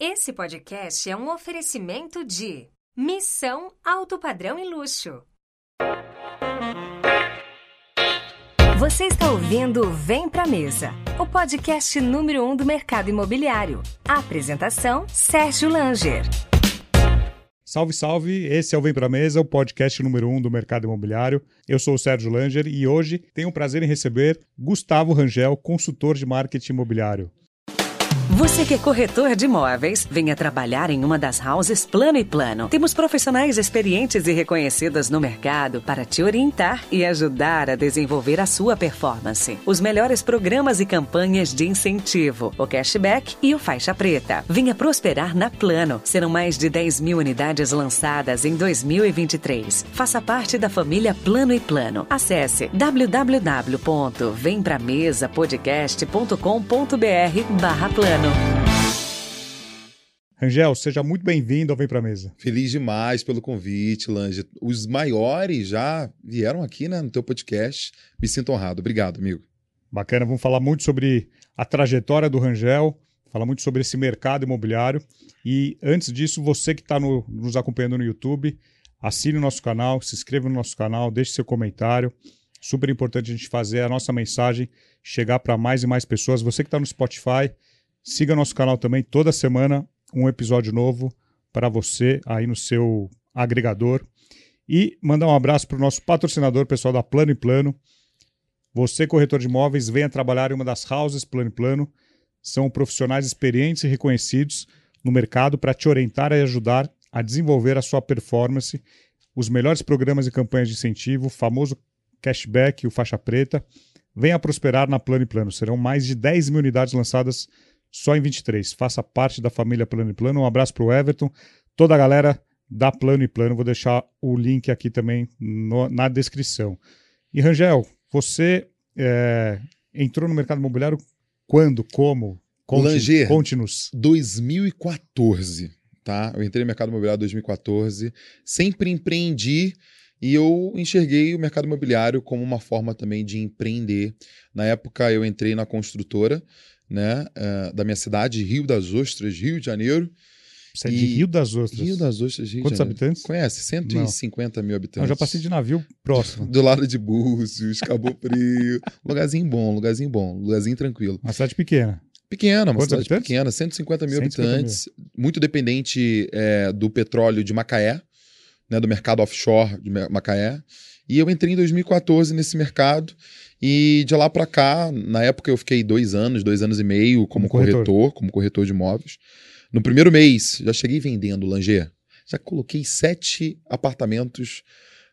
Esse podcast é um oferecimento de Missão Alto Padrão e Luxo. Você está ouvindo Vem Pra Mesa, o podcast número um do mercado imobiliário. A apresentação, Sérgio Langer. Salve, salve! Esse é o Vem Pra Mesa, o podcast número um do mercado imobiliário. Eu sou o Sérgio Langer e hoje tenho o prazer em receber Gustavo Rangel, consultor de marketing imobiliário. Você que é corretor de imóveis, venha trabalhar em uma das houses Plano e Plano. Temos profissionais experientes e reconhecidos no mercado para te orientar e ajudar a desenvolver a sua performance. Os melhores programas e campanhas de incentivo, o cashback e o faixa preta. Venha prosperar na Plano. Serão mais de 10 mil unidades lançadas em 2023. Faça parte da família Plano e Plano. Acesse www.vempramesapodcast.com.br barra plano. Rangel, seja muito bem-vindo ao Vem Pra Mesa. Feliz demais pelo convite, Lange. Os maiores já vieram aqui né, no teu podcast. Me sinto honrado. Obrigado, amigo. Bacana, vamos falar muito sobre a trajetória do Rangel, falar muito sobre esse mercado imobiliário. E antes disso, você que está no, nos acompanhando no YouTube, assine o nosso canal, se inscreva no nosso canal, deixe seu comentário. Super importante a gente fazer a nossa mensagem chegar para mais e mais pessoas. Você que está no Spotify, siga nosso canal também. Toda semana um episódio novo para você aí no seu agregador. E mandar um abraço para o nosso patrocinador, pessoal da Plano e Plano. Você, corretor de imóveis, venha trabalhar em uma das houses Plano e Plano. São profissionais experientes e reconhecidos no mercado para te orientar e ajudar a desenvolver a sua performance, os melhores programas e campanhas de incentivo, o famoso cashback, o faixa preta. Venha prosperar na Plano e Plano. Serão mais de 10 mil unidades lançadas só em 23. Faça parte da família Plano e Plano. Um abraço para o Everton, toda a galera da Plano e Plano. Vou deixar o link aqui também no, na descrição. E Rangel, você é, entrou no mercado imobiliário quando? Como? Conte, Conte-nos. 2014, tá? Eu entrei no mercado imobiliário em 2014. Sempre empreendi e eu enxerguei o mercado imobiliário como uma forma também de empreender. Na época, eu entrei na construtora, né, uh, da minha cidade, Rio das Ostras, Rio de Janeiro. Você é de Rio das Ostras? Rio das Ostras, Rio Quantos de Janeiro. habitantes? Conhece? 150 Não. mil habitantes. Eu já passei de navio próximo. Do lado de Búzios, Cabo Frio. lugarzinho bom, lugarzinho bom, lugarzinho tranquilo. Uma cidade pequena. Pequena, uma Quantos cidade habitantes? pequena, 150 mil 150 habitantes, muito dependente é, do petróleo de Macaé, né, do mercado offshore de Macaé. E eu entrei em 2014 nesse mercado e de lá para cá, na época eu fiquei dois anos, dois anos e meio como, Como corretor. corretor, como corretor de imóveis. No primeiro mês, já cheguei vendendo Langer. Já coloquei sete apartamentos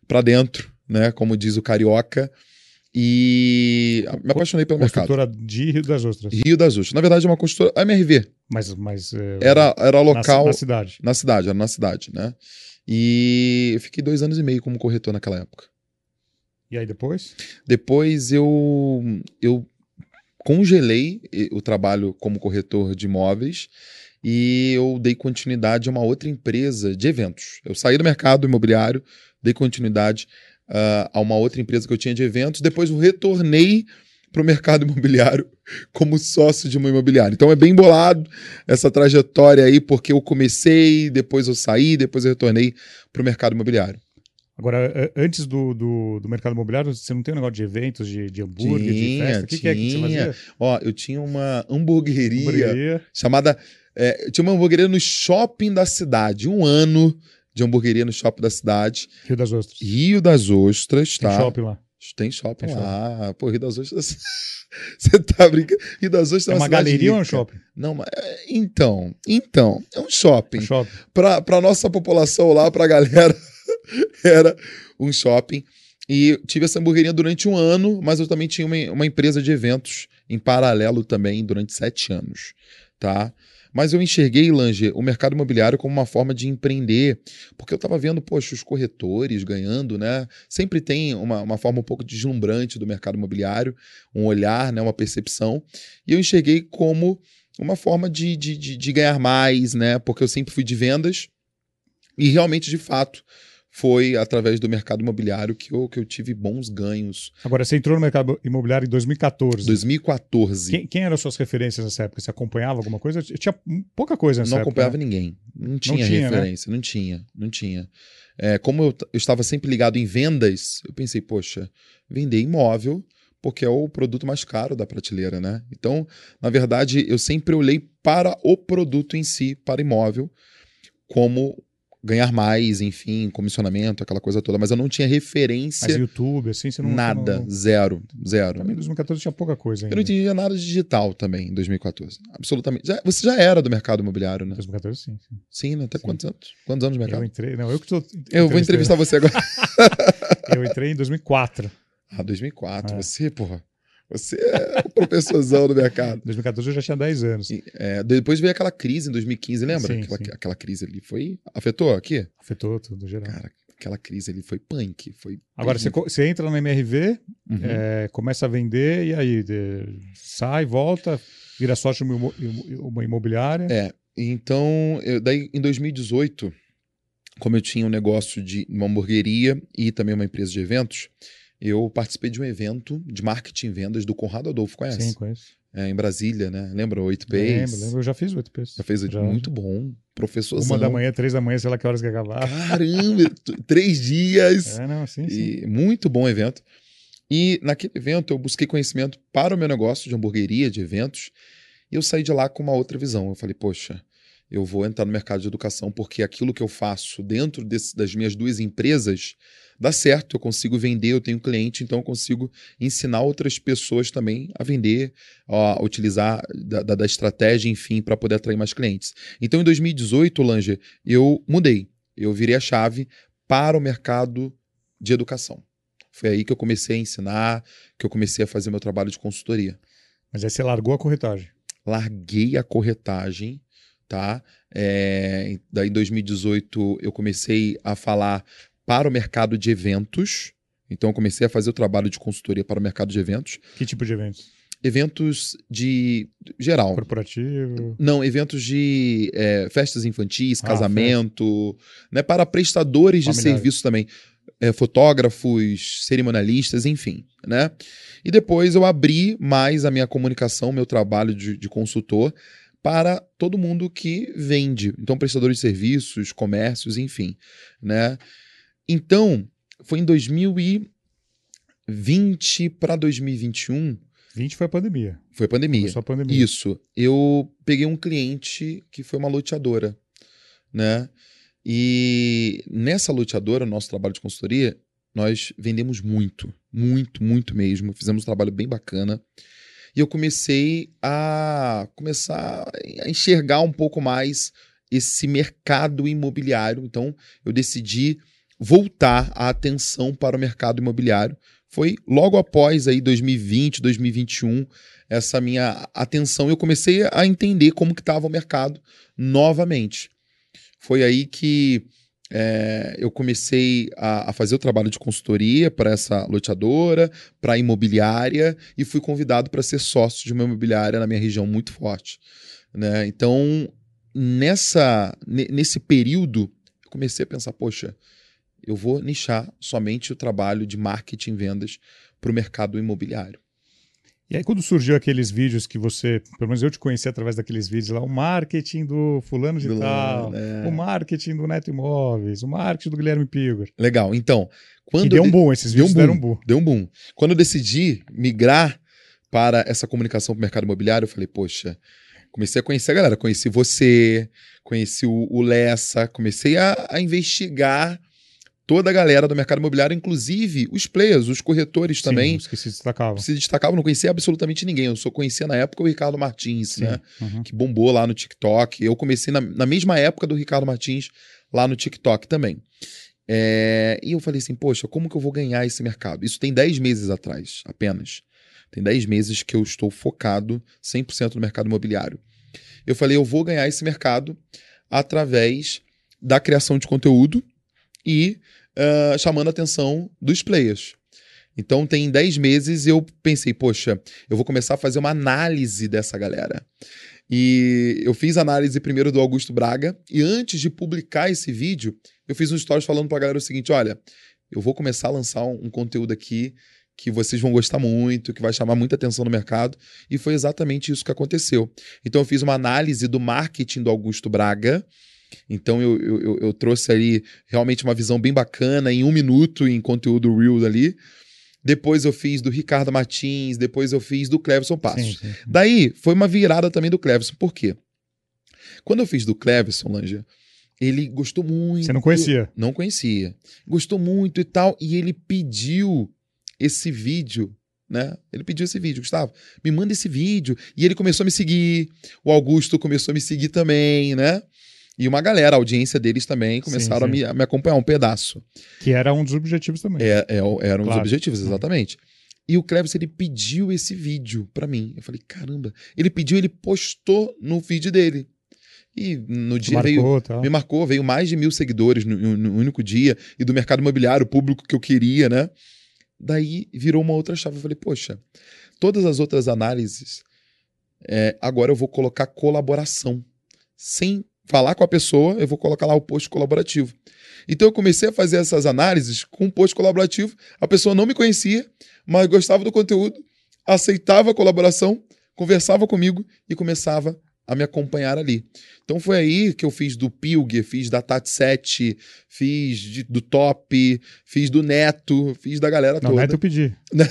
para dentro, né, como diz o carioca. E me apaixonei pelo mercado. Construtora de Rio das Ostras. Rio das Ostras. Na verdade, é uma construtora MRV. Mas, mas é, Era, era na- local na, cidade. na cidade, era na cidade, né? E eu fiquei dois anos e meio como corretor naquela época. E aí depois? Depois eu, eu congelei o trabalho como corretor de imóveis e eu dei continuidade a uma outra empresa de eventos. Eu saí do mercado imobiliário, dei continuidade ah, a uma outra empresa que eu tinha de eventos, depois eu retornei para o mercado imobiliário como sócio de uma imobiliária. Então é bem bolado essa trajetória aí, porque eu comecei, depois eu saí, depois eu retornei para o mercado imobiliário. Agora, antes do, do, do mercado imobiliário, você não tem um negócio de eventos, de, de hambúrguer, de Tinha, festa? O que, que é que você tinha. fazia? Ó, eu tinha uma hamburgueria Hamburgueria. chamada. é, tinha uma hamburgueria no shopping da cidade. Um ano de hamburgueria no shopping da cidade. Rio das Ostras. Rio das Ostras, Tem tá? shopping lá. Tem shopping Tem lá. Pô, Rio das Ostras. Você tá brincando? Rio das Ostras É é uma cidade galeria ou um rica. shopping? Não, mas. é, Então, então, é um shopping. Um shopping. Pra, pra nossa população lá, pra galera, era um shopping. E tive essa hamburgueria durante um ano, mas eu também tinha uma, uma empresa de eventos em paralelo também durante sete anos, tá? Mas eu enxerguei, Lange, o mercado imobiliário como uma forma de empreender, porque eu estava vendo, poxa, os corretores ganhando, né? Sempre tem uma, uma forma um pouco deslumbrante do mercado imobiliário, um olhar, né? uma percepção, e eu enxerguei como uma forma de, de, de, de ganhar mais, né? Porque eu sempre fui de vendas, e realmente, de fato, foi através do mercado imobiliário que eu, que eu tive bons ganhos. Agora, você entrou no mercado imobiliário em 2014. 2014. Quem, quem eram suas referências nessa época? Você acompanhava alguma coisa? Eu tinha pouca coisa nessa não época. acompanhava né? ninguém. Não tinha, tinha, né? referência, não tinha, não tinha. É, como eu, eu estava sempre ligado em vendas, eu pensei, poxa, vender imóvel, porque é o produto mais caro da prateleira, né? Então, na verdade, eu sempre olhei para o produto em si, para imóvel, como ganhar mais, enfim, comissionamento, aquela coisa toda, mas eu não tinha Mas referência, YouTube, assim, você não... nada, não- zero, zero. Também em 2014 tinha pouca coisa Eu ainda. não entendia nada de digital também em 2014. Absolutamente. Já- você já era do mercado imobiliário, né? 2014, sim. sim. Sim, né? Até Sim. quantos anos? Quantos anos de Eu mercado? entrei... Não, eu que tô... Eu vou entrevistar você agora. Eu entrei em 2004. Ah, 2004. É. Você, porra. Você é o professorzão do mercado. Em 2014 eu já tinha 10 anos. E, é, depois veio aquela crise em 2015, lembra? Sim, aquela, sim. aquela crise ali foi. Afetou aqui? Afetou tudo, geral. Cara, aquela crise ali foi punk. Foi Agora, você, você entra na MRV, Uhum. é, começa a vender, e aí? de- sai, volta, vira sócio de uma imobiliária. É, então, eu- daí em 2018, como eu tinha um negócio de uma hamburgueria e também uma empresa de eventos, eu participei de um evento de marketing e vendas do Conrado Adolfo, conhece? Sim, conheço. É, em Brasília, né? Lembra? Oito Lembro, Base. lembro. Eu já fiz oito P's. Já fez Já. muito bom. Professorzão. Uma da manhã, três da manhã, sei lá que horas que acabar. Caramba, três dias. É, não, sim, sim. E muito bom evento. E naquele evento eu busquei conhecimento para o meu negócio de hamburgueria, de eventos, e eu saí de lá com uma outra visão. Eu falei, poxa, eu vou entrar no mercado de educação porque aquilo que eu faço dentro desse- das minhas duas empresas dá certo, eu consigo vender, eu tenho cliente, então eu consigo ensinar outras pessoas também a vender, a utilizar da, da- da estratégia, enfim, para poder atrair mais clientes. Então em 2018, Langer, eu mudei. Eu virei a chave para o mercado de educação. Foi aí que eu comecei a ensinar, que eu comecei a fazer meu trabalho de consultoria. Mas aí você largou a corretagem. Larguei a corretagem, tá? É, daí em 2018 eu comecei a falar para o mercado de eventos. Então eu comecei a fazer o trabalho de consultoria para o mercado de eventos. Que tipo de eventos? Eventos de geral. Corporativo. Não, eventos de é, festas infantis, Ah, casamento, né, para prestadores de Familiares. serviços também, é, fotógrafos, cerimonialistas, enfim, né? E depois eu abri mais a minha comunicação, meu trabalho de, de consultor para todo mundo que vende, então prestadores de serviços, comércios, enfim, né? Então foi em 2020 para 2021 20 foi a pandemia. foi a pandemia. Começou a pandemia. Isso. Eu peguei um cliente que foi uma loteadora, né? E nessa loteadora, nosso trabalho de consultoria, nós vendemos muito, muito, muito mesmo. Fizemos um trabalho bem bacana. E eu comecei a começar a enxergar um pouco mais esse mercado imobiliário. Então, eu decidi voltar a atenção para o mercado imobiliário. Foi logo após aí 2020, 2021, essa minha atenção, eu comecei a entender como que estava o mercado novamente. Foi aí que é, eu comecei a, a fazer o trabalho de consultoria para essa loteadora, para imobiliária, e fui convidado para ser sócio de uma imobiliária na minha região muito forte. Né? Então, nessa, ne- nesse período, eu comecei a pensar, poxa, eu vou nichar somente o trabalho de marketing e vendas para o mercado imobiliário. E aí, quando surgiu aqueles vídeos que você, pelo menos eu te conheci através daqueles vídeos lá, o marketing do fulano de Do tal, é. o marketing do Neto Imóveis, o marketing do Guilherme Pigor. Legal. Então, quando deu eu um boom, esses deu vídeos um deram um boom. boom. Deu um boom. Quando eu decidi migrar para essa comunicação para o mercado imobiliário, eu falei, poxa, comecei a conhecer a galera. Conheci você, conheci o, o Lessa, comecei a, a investigar toda a galera do mercado imobiliário, inclusive os players, os corretores também. Sim, os que se destacavam. Se destacavam, não conhecia absolutamente ninguém. Eu só conhecia na época o Ricardo Martins, Sim. né? Uhum. que bombou lá no TikTok. Eu comecei na, na mesma época do Ricardo Martins lá no TikTok também. É, e eu falei assim, poxa, como que eu vou ganhar esse mercado? Isso tem 10 meses atrás, apenas. Tem 10 meses que eu estou focado 100% no mercado imobiliário. Eu falei, eu vou ganhar esse mercado através da criação de conteúdo e ah, chamando a atenção dos players. Então, tem 10 meses eu pensei, poxa, eu vou começar a fazer uma análise dessa galera. E eu fiz análise primeiro do Augusto Braga. E antes de publicar esse vídeo, eu fiz um stories falando pra galera o seguinte: olha, eu vou começar a lançar um, um conteúdo aqui que vocês vão gostar muito, que vai chamar muita atenção no mercado. E foi exatamente isso que aconteceu. Então eu fiz uma análise do marketing do Augusto Braga. Então eu, eu, eu trouxe ali realmente uma visão bem bacana em um minuto em conteúdo real ali. Depois eu fiz do Ricardo Martins, depois eu fiz do Cleverson Passos. Sim, sim. Daí foi uma virada também do Cleverson. Por quê? Quando eu fiz do Cleverson, Lanja, ele gostou muito. Você não conhecia? Não conhecia. Gostou muito e tal. E ele pediu esse vídeo, né? Ele pediu esse vídeo, Gustavo, me manda esse vídeo. E ele começou a me seguir. O Augusto começou a me seguir também, né? E uma galera, a audiência deles também, começaram sim. A, me, a me acompanhar um pedaço. Que era um dos objetivos também. É, é, eram os Claro. objetivos, exatamente. E o Cleves, ele pediu esse vídeo pra mim. Eu falei, caramba. Ele pediu, ele postou no feed dele. E no dia veio, marcou, tal. me marcou, veio mais de mil seguidores no, no- no único dia, e do mercado imobiliário, o público que eu queria, né? Daí virou uma outra chave. Eu falei, poxa, todas as outras análises, é, agora eu vou colocar colaboração. Sem falar com a pessoa, eu vou colocar lá o post colaborativo. Então eu comecei a fazer essas análises com um post colaborativo. A pessoa não me conhecia, mas gostava do conteúdo, aceitava a colaboração, conversava comigo e começava a me acompanhar ali. Então foi aí que eu fiz do Pilger, fiz da Tati 7, fiz de- do Top, fiz do Neto, fiz da galera Não, toda. Neto eu pedi.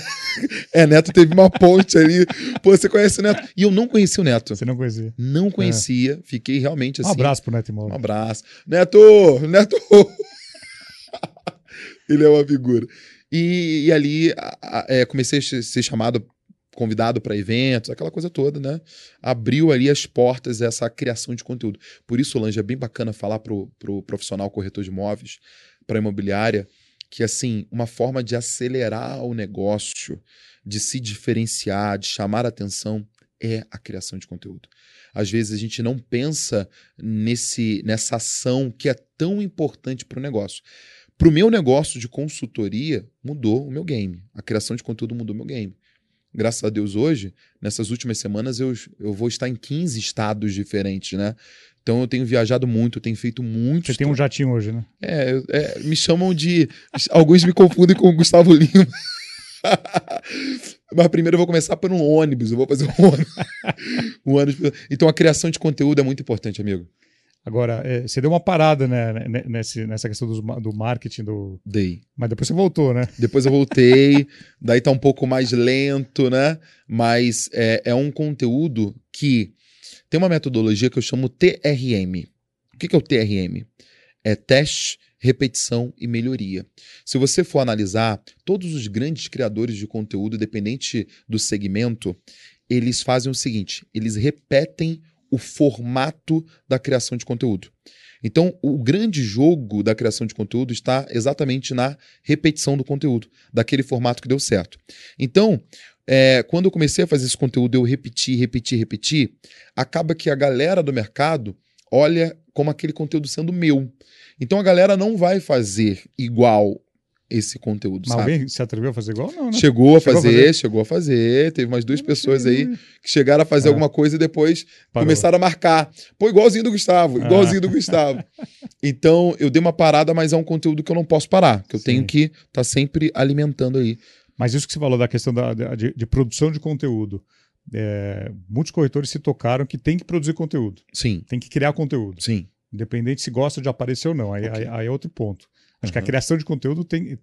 É, Neto teve uma ponte ali. Pô, você conhece o Neto? E eu não conheci o Neto. Você não conhecia. Não conhecia. Fiquei realmente assim. Um abraço pro Neto Um Imóvel. abraço. Neto! Neto! Ele é uma figura. E, e ali a- a- é, comecei a ser chamado, convidado para eventos, aquela coisa toda, né? Abriu ali as portas essa criação de conteúdo. Por isso, Lange, é bem bacana falar pro, pro profissional corretor de imóveis, para imobiliária, que assim, uma forma de acelerar o negócio, de se diferenciar, de chamar atenção, é a criação de conteúdo. Às vezes a gente não pensa nesse, nessa ação que é tão importante para o negócio. Para o meu negócio de consultoria, mudou o meu game. A criação de conteúdo mudou o meu game. Graças a Deus, hoje, nessas últimas semanas, eu, eu vou estar em 15 estados diferentes, né? Então eu tenho viajado muito, eu tenho feito muito. Você tem um jatinho hoje, né? É, é, me chamam de. Alguns me confundem com o Gustavo Lima. Mas primeiro eu vou começar por um ônibus. Eu vou fazer um ônibus. um ônibus. Então a criação de conteúdo é muito importante, amigo. Agora, é, você deu uma parada né, né, nesse- nessa questão ma- do marketing, do... Dei. mas depois você voltou, né? Depois eu voltei, daí tá um pouco mais lento, né? Mas é, é um conteúdo que tem uma metodologia que eu chamo TRM. O que, que é o TRM? É teste, repetição e melhoria. Se você for analisar, todos os grandes criadores de conteúdo, independente do segmento, eles fazem o seguinte: eles repetem o formato da criação de conteúdo. Então, o grande jogo da criação de conteúdo está exatamente na repetição do conteúdo, daquele formato que deu certo. Então, é, quando eu comecei a fazer esse conteúdo, eu repeti, repeti, repeti, acaba que a galera do mercado olha como aquele conteúdo sendo meu. Então a galera não vai fazer igual esse conteúdo, Mas sabe? alguém se atreveu a fazer igual? Não, né? Chegou a Chegou a fazer, fazer? chegou a fazer. Teve umas duas pessoas aí que chegaram a fazer É. alguma coisa e depois Parou. começaram a marcar. Pô, igualzinho do Gustavo, Ah. igualzinho do Gustavo. Então, eu dei uma parada, mas é um conteúdo que eu não posso parar, que eu Sim. tenho que estar tá sempre alimentando aí. Mas isso que você falou da questão da, de, de produção de conteúdo. é, muitos corretores se tocaram que tem que produzir conteúdo, Sim, tem que criar conteúdo. sim. Independente se gosta de aparecer ou não. Aí, Ok. aí- aí é outro ponto. Acho que a Uhum. criação de conteúdo tem.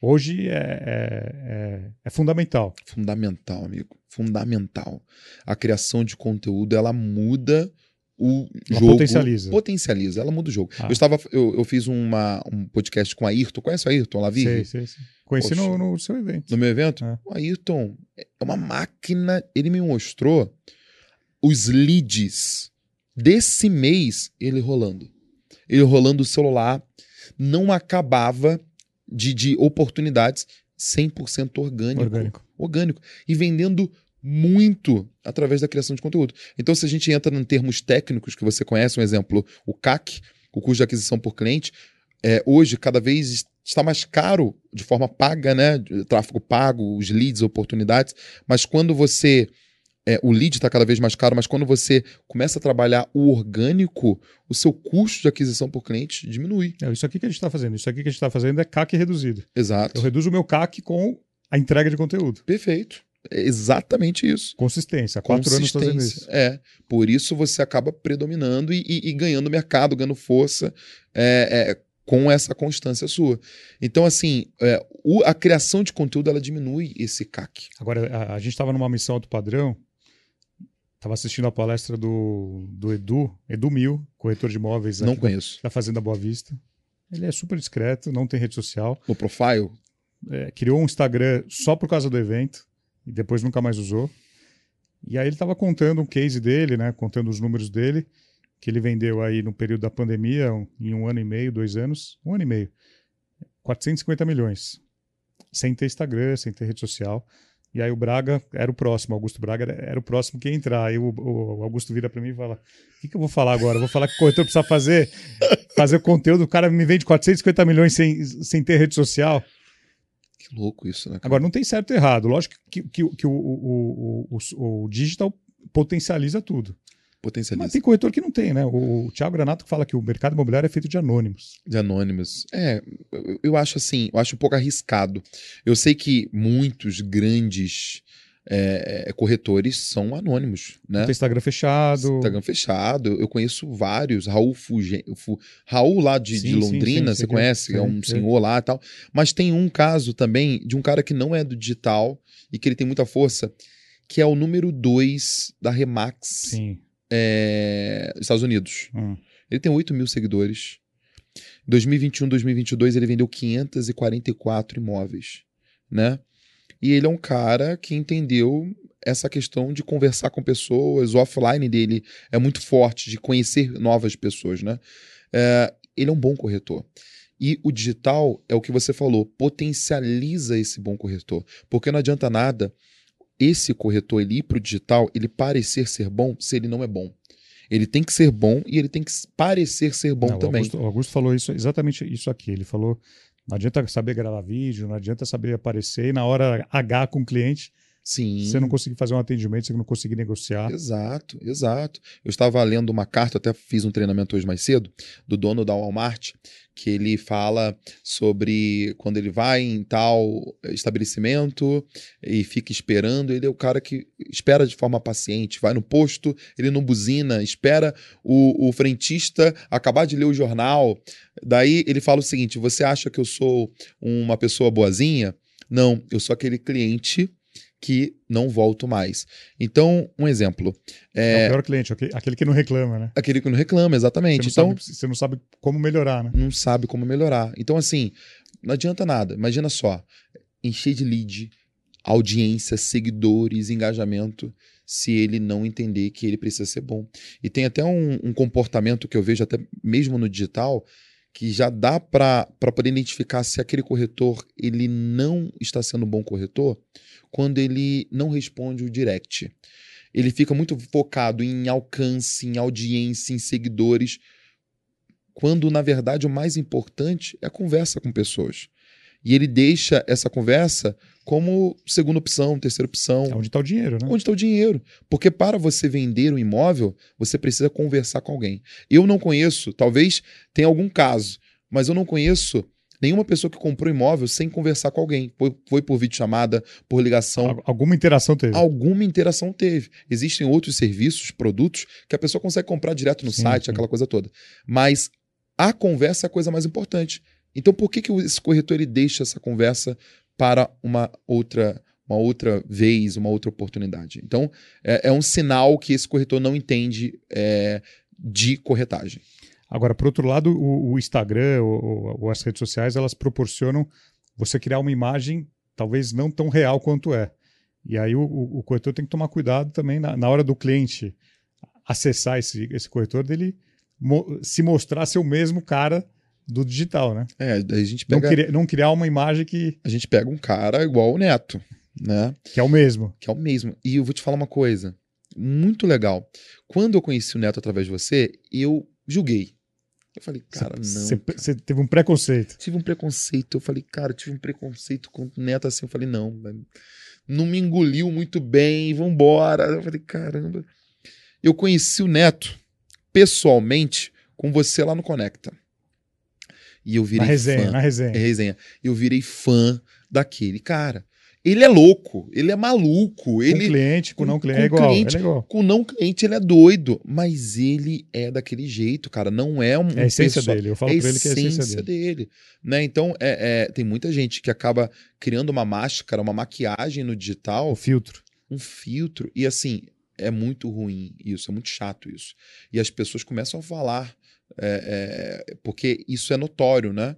Hoje é, é, é- é fundamental. Fundamental, amigo. Fundamental. A criação de conteúdo, ela muda o Ela jogo. potencializa. Potencializa, ela muda o jogo. Ah. Eu estava, eu, eu fiz uma, um podcast com a Ayrton. Conhece o Ayrton Lavi? Sei, sei, sei. Conheci Poxa. no, no seu evento. no meu evento, É. o Ayrton é uma máquina. Ele me mostrou os leads desse mês, ele rolando. Ele rolando o celular, não acabava de, de oportunidades 100% orgânico, Orgânico. orgânico. E vendendo muito através da criação de conteúdo. Então, se a gente entra em termos técnicos que você conhece, um exemplo, o CAC, o custo de aquisição por cliente, é, hoje cada vez está mais caro de forma paga, né? Tráfego pago, os leads, oportunidades. Mas quando você é, o lead está cada vez mais caro, mas quando você começa a trabalhar o orgânico, o seu custo de aquisição por cliente diminui. É, isso aqui que a gente está fazendo. Isso aqui que a gente está fazendo é CAC reduzido. Exato. Eu reduzo o meu CAC com a entrega de conteúdo. Perfeito. É exatamente isso. Consistência. Há quatro anos fazendo isso. É. Por isso você acaba predominando e, e, e ganhando mercado, ganhando força é, é, com essa constância sua. Então, assim, é, o, a criação de conteúdo ela diminui esse CAC. Agora, a, a gente estava numa missão alto padrão. Estava assistindo a palestra do, do Edu, Edu Mil, corretor de imóveis Não conheço. da Fazenda Boa Vista. Ele é super discreto, não tem rede social. No profile? É, criou um Instagram só por causa do evento e depois nunca mais usou. E aí ele estava contando um case dele, né, contando os números dele, que ele vendeu aí no período da pandemia, um, em um ano e meio, dois anos, um ano e meio, 450 milhões, sem ter Instagram, sem ter rede social. E aí o Braga era o próximo, Augusto Braga era, era o próximo que ia entrar. Aí o, o Augusto vira para mim e fala: O que, que eu vou falar agora? Eu vou falar que o corretor precisa fazer, fazer conteúdo, o cara me vende 450 milhões sem, sem ter rede social. Que louco isso, né? Cara? Agora, não tem certo e errado. Lógico que, que, que o, o, o, o, digital potencializa tudo. Potencializa. Mas tem corretor que não tem, né? O, Thiago Granato fala que o mercado imobiliário é feito de anônimos. De anônimos. É, eu, eu acho assim, eu acho um pouco arriscado. Eu sei que muitos grandes é, corretores são anônimos, né? Tem Instagram fechado. Instagram fechado. Eu conheço vários. Raul Fuge, Fu, Raul lá de, sim, de Londrina, sim, sim, você conhece? é um senhor lá e tal. Mas tem um caso também de um cara que não é do digital e que ele tem muita força, que é o número 2 da Remax é, Estados Unidos. Hum. Ele tem 8 mil seguidores. Em 2021, 2022, ele vendeu 544 imóveis, né? E ele é um cara que entendeu essa questão de conversar com pessoas, o offline dele é muito forte, de conhecer novas pessoas, né? É, ele é um bom corretor. E o digital é o que você falou, potencializa esse bom corretor. Porque não adianta nada esse corretor ele ir para o digital, ele parecer ser bom se ele não é bom. Ele tem que ser bom e ele tem que parecer ser bom não, também. O Augusto, o Augusto falou isso, exatamente isso aqui. Ele falou não adianta saber gravar vídeo, não adianta saber aparecer e na hora H com o cliente. Sim. Você não conseguir fazer um atendimento, você não conseguir negociar. Exato, exato. Eu estava lendo uma carta, até fiz um treinamento hoje mais cedo, do dono da Walmart, que ele fala sobre quando ele vai em tal estabelecimento e fica esperando, ele é o cara que espera de forma paciente, vai no posto, ele não buzina, espera o, o frentista acabar de ler o jornal. Daí ele fala o seguinte: você acha que eu sou uma pessoa boazinha? Não, eu sou aquele cliente que não volto mais. Então, um exemplo. É, é o pior cliente, aquele que não reclama, né? Aquele que não reclama, exatamente. Você não, então, sabe, você não sabe como melhorar, né? Não sabe como melhorar. Então, assim, não adianta nada. Imagina só, encher de lead, audiência, seguidores, engajamento, se ele não entender que ele precisa ser bom. E tem até um, um comportamento que eu vejo até mesmo no digital, que já dá para poder identificar se aquele corretor ele não está sendo um bom corretor quando ele não responde o direct. Ele fica muito focado em alcance, em audiência, em seguidores, quando na verdade o mais importante é a conversa com pessoas. E ele deixa essa conversa como segunda opção, terceira opção. É onde está o dinheiro, né? Onde está o dinheiro. Porque para você vender um imóvel, você precisa conversar com alguém. Eu não conheço, talvez tenha algum caso, mas eu não conheço nenhuma pessoa que comprou imóvel sem conversar com alguém. Foi, foi por videochamada, por ligação. Alguma interação teve. Alguma interação teve. Existem outros serviços, produtos, que a pessoa consegue comprar direto no sim, site, sim. aquela coisa toda. Mas a conversa é a coisa mais importante. Então, por que, que esse corretor ele deixa essa conversa para uma outra uma outra vez, uma outra oportunidade. Então, é, é um sinal que esse corretor não entende é, de corretagem. Agora, por outro lado, o, o Instagram ou, ou, as redes sociais, elas proporcionam você criar uma imagem talvez não tão real quanto é. E aí o, o corretor tem que tomar cuidado também na, na hora do cliente acessar esse, esse corretor dele mo se mostrar ser o mesmo cara do digital, né? É, a gente pega... Não criar, não criar uma imagem que... A gente pega um cara igual o Neto, né? Que é o mesmo. Que é o mesmo. E eu vou te falar uma coisa muito legal. Quando eu conheci o Neto através de você, eu julguei. Eu falei, cara, cê, não. Você teve um preconceito. Tive um preconceito. Eu falei, cara, tive um preconceito com o Neto assim. Eu falei, não, não me engoliu muito bem, vambora. Eu falei, caramba. Eu conheci o Neto pessoalmente com você lá no Conecta. E eu virei Na resenha, fã. na resenha. É resenha. Eu virei fã daquele cara. Ele é louco, ele é maluco, Com ele cliente, com, com- não cliente, com é igual, cliente, é igual. com não cliente ele é doido, mas ele é daquele jeito, cara. Não é um É a essência pessoa- dele. Eu falo é pra ele que é a essência dele. dele. né? Então, é, é, tem muita gente que acaba criando uma máscara, uma maquiagem no digital, O filtro. um filtro, e assim, é muito ruim isso, é muito chato isso. E as pessoas começam a falar, é, é, porque isso é notório, né?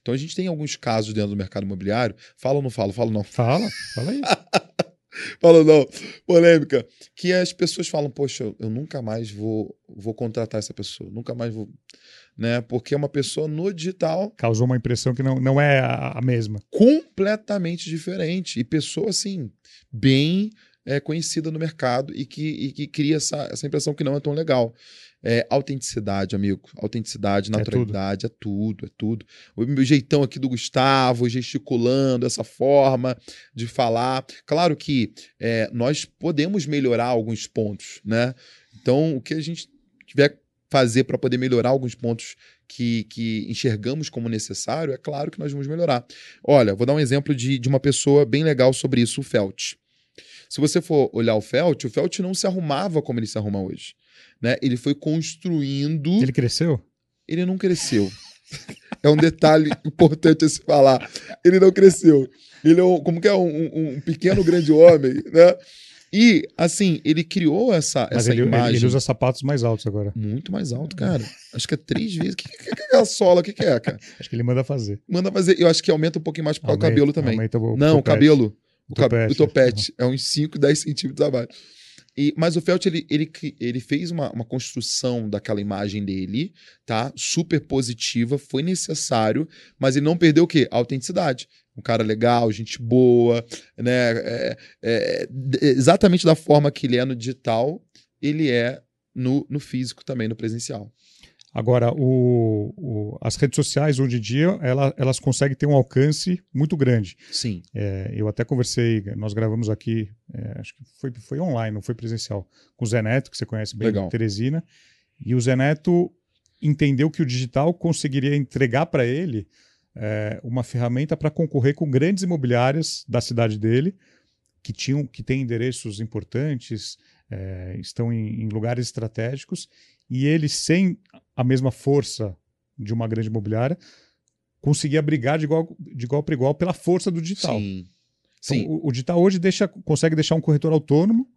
Então a gente tem alguns casos dentro do mercado imobiliário. Fala ou não fala? Fala ou não. Fala, fala aí. Fala não. Polêmica. Que as pessoas falam, poxa, eu- nunca mais vou, vou contratar essa pessoa. Nunca mais vou. Né? Porque uma pessoa no digital Causou uma impressão que não, não é a, a mesma. completamente diferente. E pessoa, assim, bem é, conhecida no mercado e que, e que cria essa, essa impressão que não é tão legal. É, autenticidade, amigo. Autenticidade, tudo. naturalidade, é tudo. é tudo, O meu jeitão aqui do Gustavo, gesticulando, essa forma de falar. Claro que é, nós podemos melhorar alguns pontos, né? Então, o que a gente tiver fazer para poder melhorar alguns pontos que, que enxergamos como necessário, é claro que nós vamos melhorar. Olha, vou dar um exemplo de, de uma pessoa bem legal sobre isso, o Felt. Se você for olhar o Felt, o Felt não se arrumava como ele se arruma hoje. Né? Ele foi construindo. Ele cresceu? Ele não cresceu. É um detalhe importante a se falar. Ele não cresceu. Ele é um, como que é um, um- pequeno grande homem, né? E assim ele criou essa Mas essa ele, imagem ele usa sapatos mais altos agora. muito mais alto, cara. Acho que é três vezes. O que, que, que, é a sola? O que, que é, cara? Acho que ele manda fazer. Manda fazer. Eu acho que aumenta um pouquinho mais por causa do Aumenta- cabelo também. aumenta o não, o cabelo. O, O topete. o topete. É uns 5, 10 centímetros abaixo. E, mas o Felt, ele, ele, ele fez uma, uma construção daquela imagem dele, tá? Super positiva, foi necessário, mas ele não perdeu o quê? A autenticidade. Um cara legal, gente boa, né? É- é- exatamente da forma que ele é no digital, ele é no, no físico também, no presencial. Agora, o, o- as redes sociais, hoje em dia, ela- elas conseguem ter um alcance muito grande. Sim. É, eu até conversei, nós gravamos aqui, é, acho que foi, foi online, não foi presencial, com o Zé Neto, que você conhece bem, Legal. Teresina. E o Zé Neto entendeu que o digital conseguiria entregar para ele é, uma ferramenta para concorrer com grandes imobiliárias da cidade dele, que tinham, que têm endereços importantes, é, estão em, em lugares estratégicos, e ele, sem a mesma força de uma grande imobiliária, conseguia brigar de igual, de igual para igual pela força do digital. Sim. Então, Sim. o, o digital hoje deixa, consegue deixar um corretor autônomo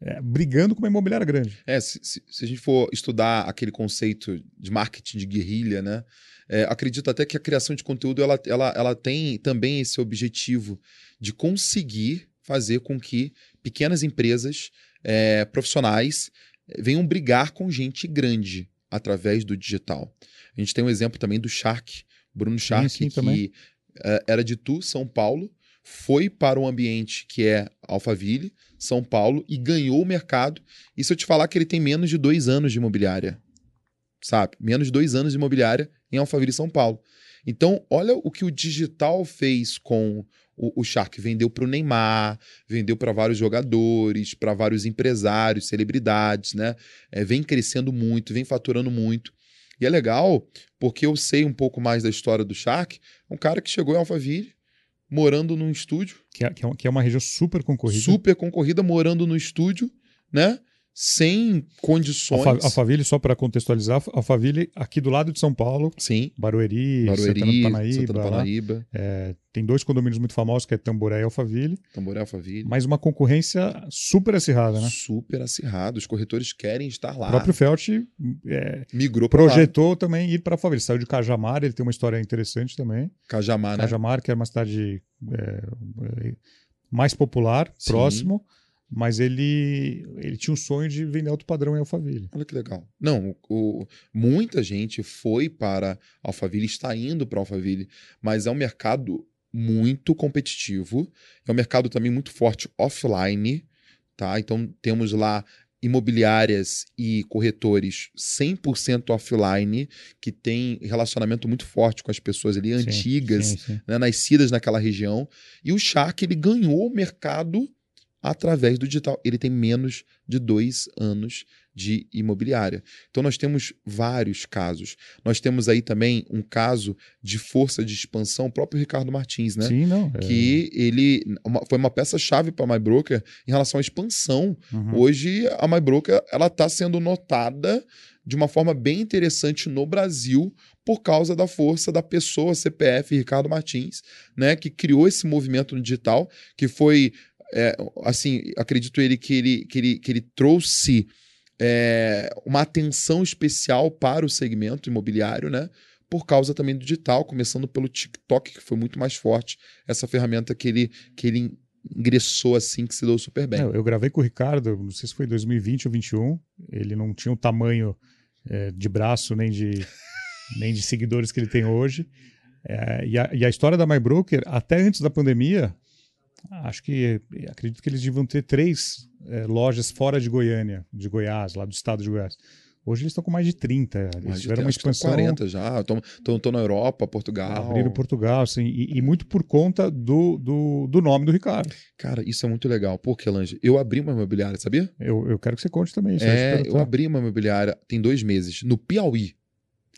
é, brigando com uma imobiliária grande. É, se, se- se a gente for estudar aquele conceito de marketing de guerrilha, né? é, acredito até que a criação de conteúdo ela, ela, ela tem também esse objetivo de conseguir fazer com que pequenas empresas é, profissionais venham brigar com gente grande através do digital. A gente tem um exemplo também do Shark, Bruno Shark, sim, que também. é, era de Tu, São Paulo, foi para um ambiente que é Alphaville, São Paulo, e ganhou o mercado. E se eu te falar que ele tem menos de dois anos de imobiliária, sabe? Menos de dois anos de imobiliária em Alphaville, São Paulo. Então, olha o que o digital fez com o, o Shark. Vendeu para o Neymar, vendeu para vários jogadores, para vários empresários, celebridades, né? É, vem crescendo muito, vem faturando muito. E é legal, porque eu sei um pouco mais da história do Shark. Um cara que chegou em Alphaville, morando num estúdio, Que é, que é uma- é uma região super concorrida. super concorrida, morando no estúdio, né? Sem condições. Alfa, Alphaville, só para contextualizar, Alphaville, aqui do lado de São Paulo, Sim. Barueri, Barueri, Santana do Panaíba, Santana do lá. É, tem dois condomínios muito famosos, que é Tamboré e Alphaville, Tamboré Alphaville. mas uma concorrência super acirrada, né? Super acirrado. Os corretores querem estar lá. O próprio Felt é, Migrou projetou também ir para Alphaville. Saiu de Cajamar, ele tem uma história interessante também. Cajamar, né? Cajamar, que era uma cidade é, é, mais popular, Sim. próximo, mas ele, ele tinha um sonho de vender alto padrão em Alphaville. Olha que legal. Não, o, o- muita gente foi para Alphaville, está indo para Alphaville, mas é um mercado muito competitivo, é um mercado também muito forte offline, tá? Então temos lá imobiliárias e corretores 100% offline, que tem relacionamento muito forte com as pessoas ali, Sim, antigas, sim, sim. né, nascidas naquela região. E o Shark, ele ganhou o mercado através do digital. Ele tem menos de dois anos de imobiliária. Então, nós temos vários casos. Nós temos aí também um caso de força de expansão, o próprio Ricardo Martins, né? Sim, não. é- Que ele uma- foi uma peça-chave para a MyBroker em relação à expansão. Uhum. Hoje, a MyBroker ela está sendo notada de uma forma bem interessante no Brasil por causa da força da pessoa, CPF Ricardo Martins, né, que criou esse movimento no digital, que foi, é, assim, acredito ele que ele, que ele, que ele trouxe é, uma atenção especial para o segmento imobiliário, né, por causa também do digital, começando pelo TikTok, que foi muito mais forte, essa ferramenta que ele, que ele ingressou assim, que se deu super bem. É, eu gravei com o Ricardo, não sei se foi 2020 ou 2021. Ele não tinha o tamanho é, de braço nem de, nem de seguidores que ele tem hoje. É, e, a, e a história da MyBroker, até antes da pandemia, acho que acredito que eles deviam ter três é, lojas fora de Goiânia, de Goiás, lá do estado de Goiás. Hoje eles estão com mais de 30. Eles Mas tiveram uma acho que estão expansão. 40 já, estão na Europa, Portugal. Abriram Portugal, assim, e, e muito por conta do, do, do nome do Ricardo. Cara, isso é muito legal. Por que, Lange? Eu abri uma imobiliária, sabia? Eu, eu quero que você conte também isso. é, eu abri uma imobiliária tem dois meses, no Piauí,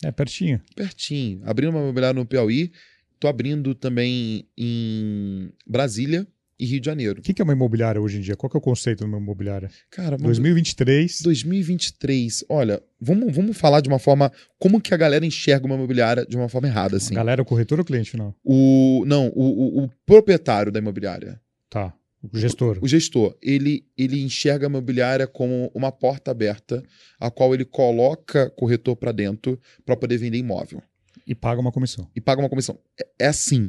É, pertinho. pertinho. Abri uma imobiliária no Piauí, tô abrindo também em Brasília e Rio de Janeiro. O que que é uma imobiliária hoje em dia? Qual que é o conceito de uma imobiliária? Cara, uma 2023. 2023, olha, vamos, vamos falar de uma forma. Como que a galera enxerga uma imobiliária de uma forma errada, assim? Galera, o corretor ou o cliente final? O, não, o, o- o proprietário da imobiliária. Tá. O gestor. O gestor, ele, ele enxerga a imobiliária como uma porta aberta, a qual ele coloca corretor para dentro para poder vender imóvel E paga uma comissão. e paga uma comissão. É, é assim.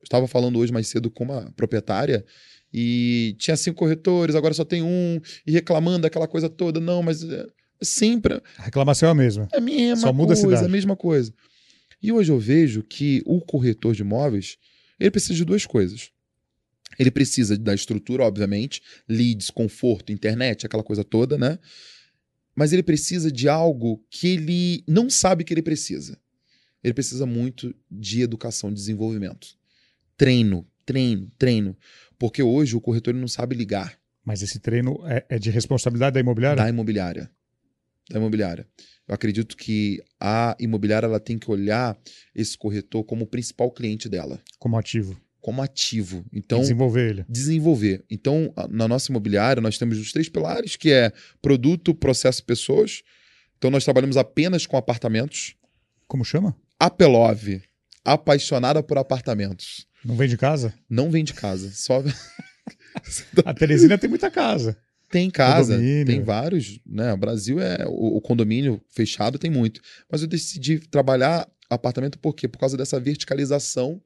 Eu estava falando hoje mais cedo com uma proprietária e tinha cinco corretores, agora só tem um, e reclamando daquela coisa toda. Não, mas é, sempre A reclamação é a mesma. é a mesma Só muda a cidade. a mesma coisa. E hoje eu vejo que o corretor de imóveis, ele precisa de duas coisas. Ele precisa da estrutura, obviamente, leads, conforto, internet, aquela coisa toda, né? Mas ele precisa de algo que ele não sabe que ele precisa. Ele precisa muito de educação, desenvolvimento. Treino, treino, treino. Porque hoje o corretor não sabe ligar Mas esse treino é, é de responsabilidade da imobiliária? da imobiliária. Da imobiliária. Eu acredito que a imobiliária ela tem que olhar esse corretor como o principal cliente dela, Como ativo. como ativo. Então, desenvolver ele. desenvolver. Então, na nossa imobiliária, nós temos os três pilares, que é produto, processo, pessoas. Então, nós trabalhamos apenas com apartamentos. Como chama? Apelove, apaixonada por apartamentos. Não vem de casa? Não vende casa, só A Teresina tem muita casa. Tem casa, Condomínio. tem vários, né? O Brasil é o, o condomínio fechado tem muito, mas eu decidi trabalhar apartamento por quê? Por causa dessa verticalização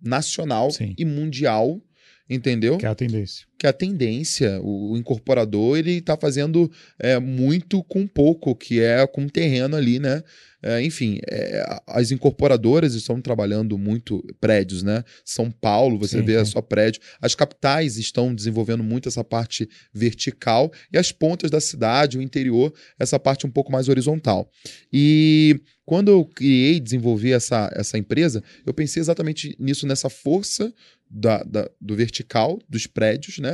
nacional Sim. e mundial, entendeu? Que é a tendência. Que a tendência, o, o incorporador ele está fazendo é, muito com pouco, que é com terreno ali, né? É, enfim, é, as incorporadoras estão trabalhando muito prédios, né? São Paulo, você Sim, vê sim. só prédio. As capitais estão desenvolvendo muito essa parte vertical e as pontas da cidade, o interior, essa parte um pouco mais horizontal. E quando eu criei, desenvolvi essa, essa empresa, eu pensei exatamente nisso, nessa força da, da- do vertical, dos prédios, né?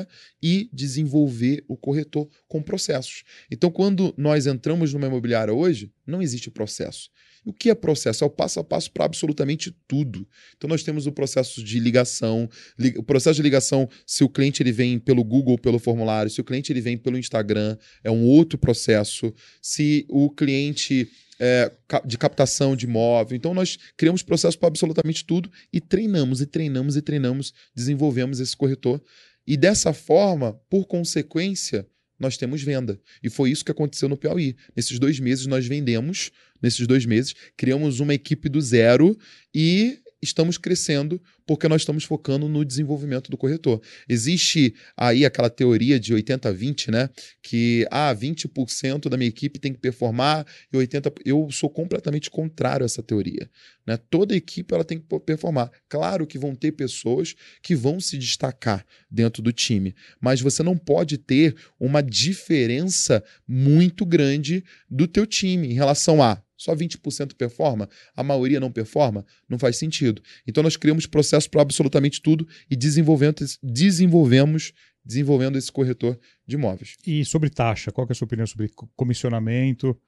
E desenvolver o corretor com processos. Então, quando nós entramos numa imobiliária hoje, não existe processo. O que é processo? É o passo a passo para absolutamente tudo. Então, nós temos o processo de ligação, li- o processo de ligação, se o cliente ele vem pelo Google, pelo formulário, se o cliente ele vem pelo Instagram, é um outro processo. Se o cliente é, de captação de imóvel. Então, nós criamos processo para absolutamente tudo e treinamos, e treinamos, e treinamos, desenvolvemos esse corretor. E dessa forma, por consequência, nós temos venda. E foi isso que aconteceu no Piauí. Nesses dois meses, nós vendemos, nesses dois meses, criamos uma equipe do zero e estamos crescendo porque nós estamos focando no desenvolvimento do corretor. Existe aí aquela teoria de 80-20, né? Que ah, 20% da minha equipe tem que performar e 80%. Eu sou completamente contrário a essa teoria. Né? Toda equipe ela tem que performar. Claro que vão ter pessoas que vão se destacar dentro do time, mas você não pode ter uma diferença muito grande do teu time em relação a só 20% performa, a maioria não performa, não faz sentido. Então nós criamos processo para absolutamente tudo e desenvolvemos, desenvolvemos desenvolvendo esse corretor de imóveis. E sobre taxa, qual é a sua opinião sobre comissionamento?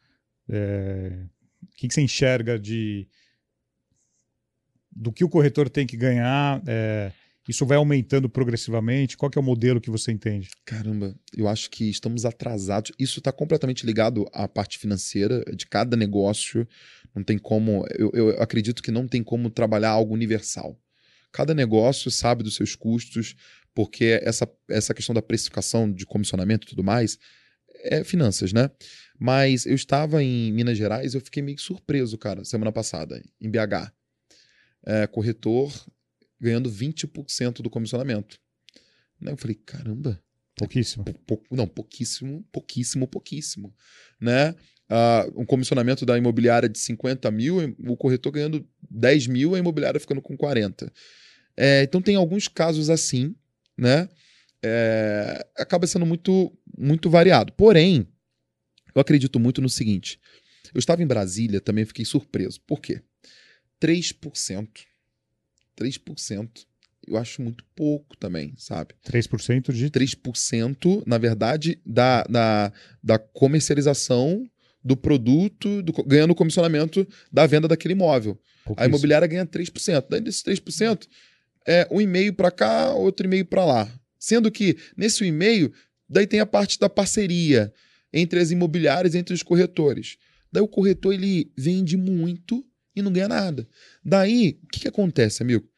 É... O que, você enxerga de do que o corretor tem que ganhar? É... Isso vai aumentando progressivamente? Qual é o modelo que você entende? Caramba, eu acho que estamos atrasados. Isso está completamente ligado à parte financeira de cada negócio. Não tem como. Eu, eu acredito que não tem como trabalhar algo universal. Cada negócio sabe dos seus custos, porque essa, essa questão da precificação de comissionamento e tudo mais é finanças, né? Mas eu estava em Minas Gerais eu fiquei meio surpreso, cara, semana passada, em BH. É, corretor ganhando 20% do comissionamento. Né? Eu falei, caramba. Pouquíssimo. Pou, não, pouquíssimo, pouquíssimo, pouquíssimo. Né? Uh, um comissionamento da imobiliária de 50 mil, o corretor ganhando 10 mil, a imobiliária ficando com 40. É, então tem alguns casos assim, né? É, acaba sendo muito, muito variado. Porém, eu acredito muito no seguinte: eu estava em Brasília, também fiquei surpreso. Por quê? 3% 3%. Eu acho muito pouco também, sabe? 3% de? 3%, na verdade, da, da, da comercialização do produto, do, ganhando comissionamento da venda daquele imóvel. A imobiliária ganha 3%. Daí desses 3%, é um e-mail para cá, outro e-mail para lá. Sendo que nesse e-mail, daí tem a parte da parceria entre as imobiliárias, entre os corretores. Daí o corretor ele vende muito e não ganha nada. Daí, o que, que acontece, amigo?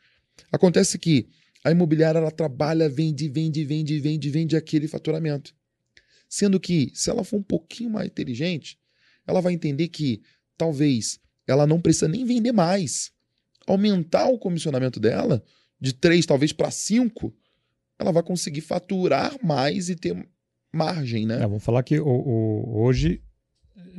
Acontece que a imobiliária ela trabalha, vende, vende, vende, vende, vende aquele faturamento. Sendo que, se ela for um pouquinho mais inteligente, ela vai entender que talvez ela não precisa nem vender mais. Aumentar o comissionamento dela de 3 talvez para 5, ela vai conseguir faturar mais e ter margem, né? É, vamos falar que o, o, hoje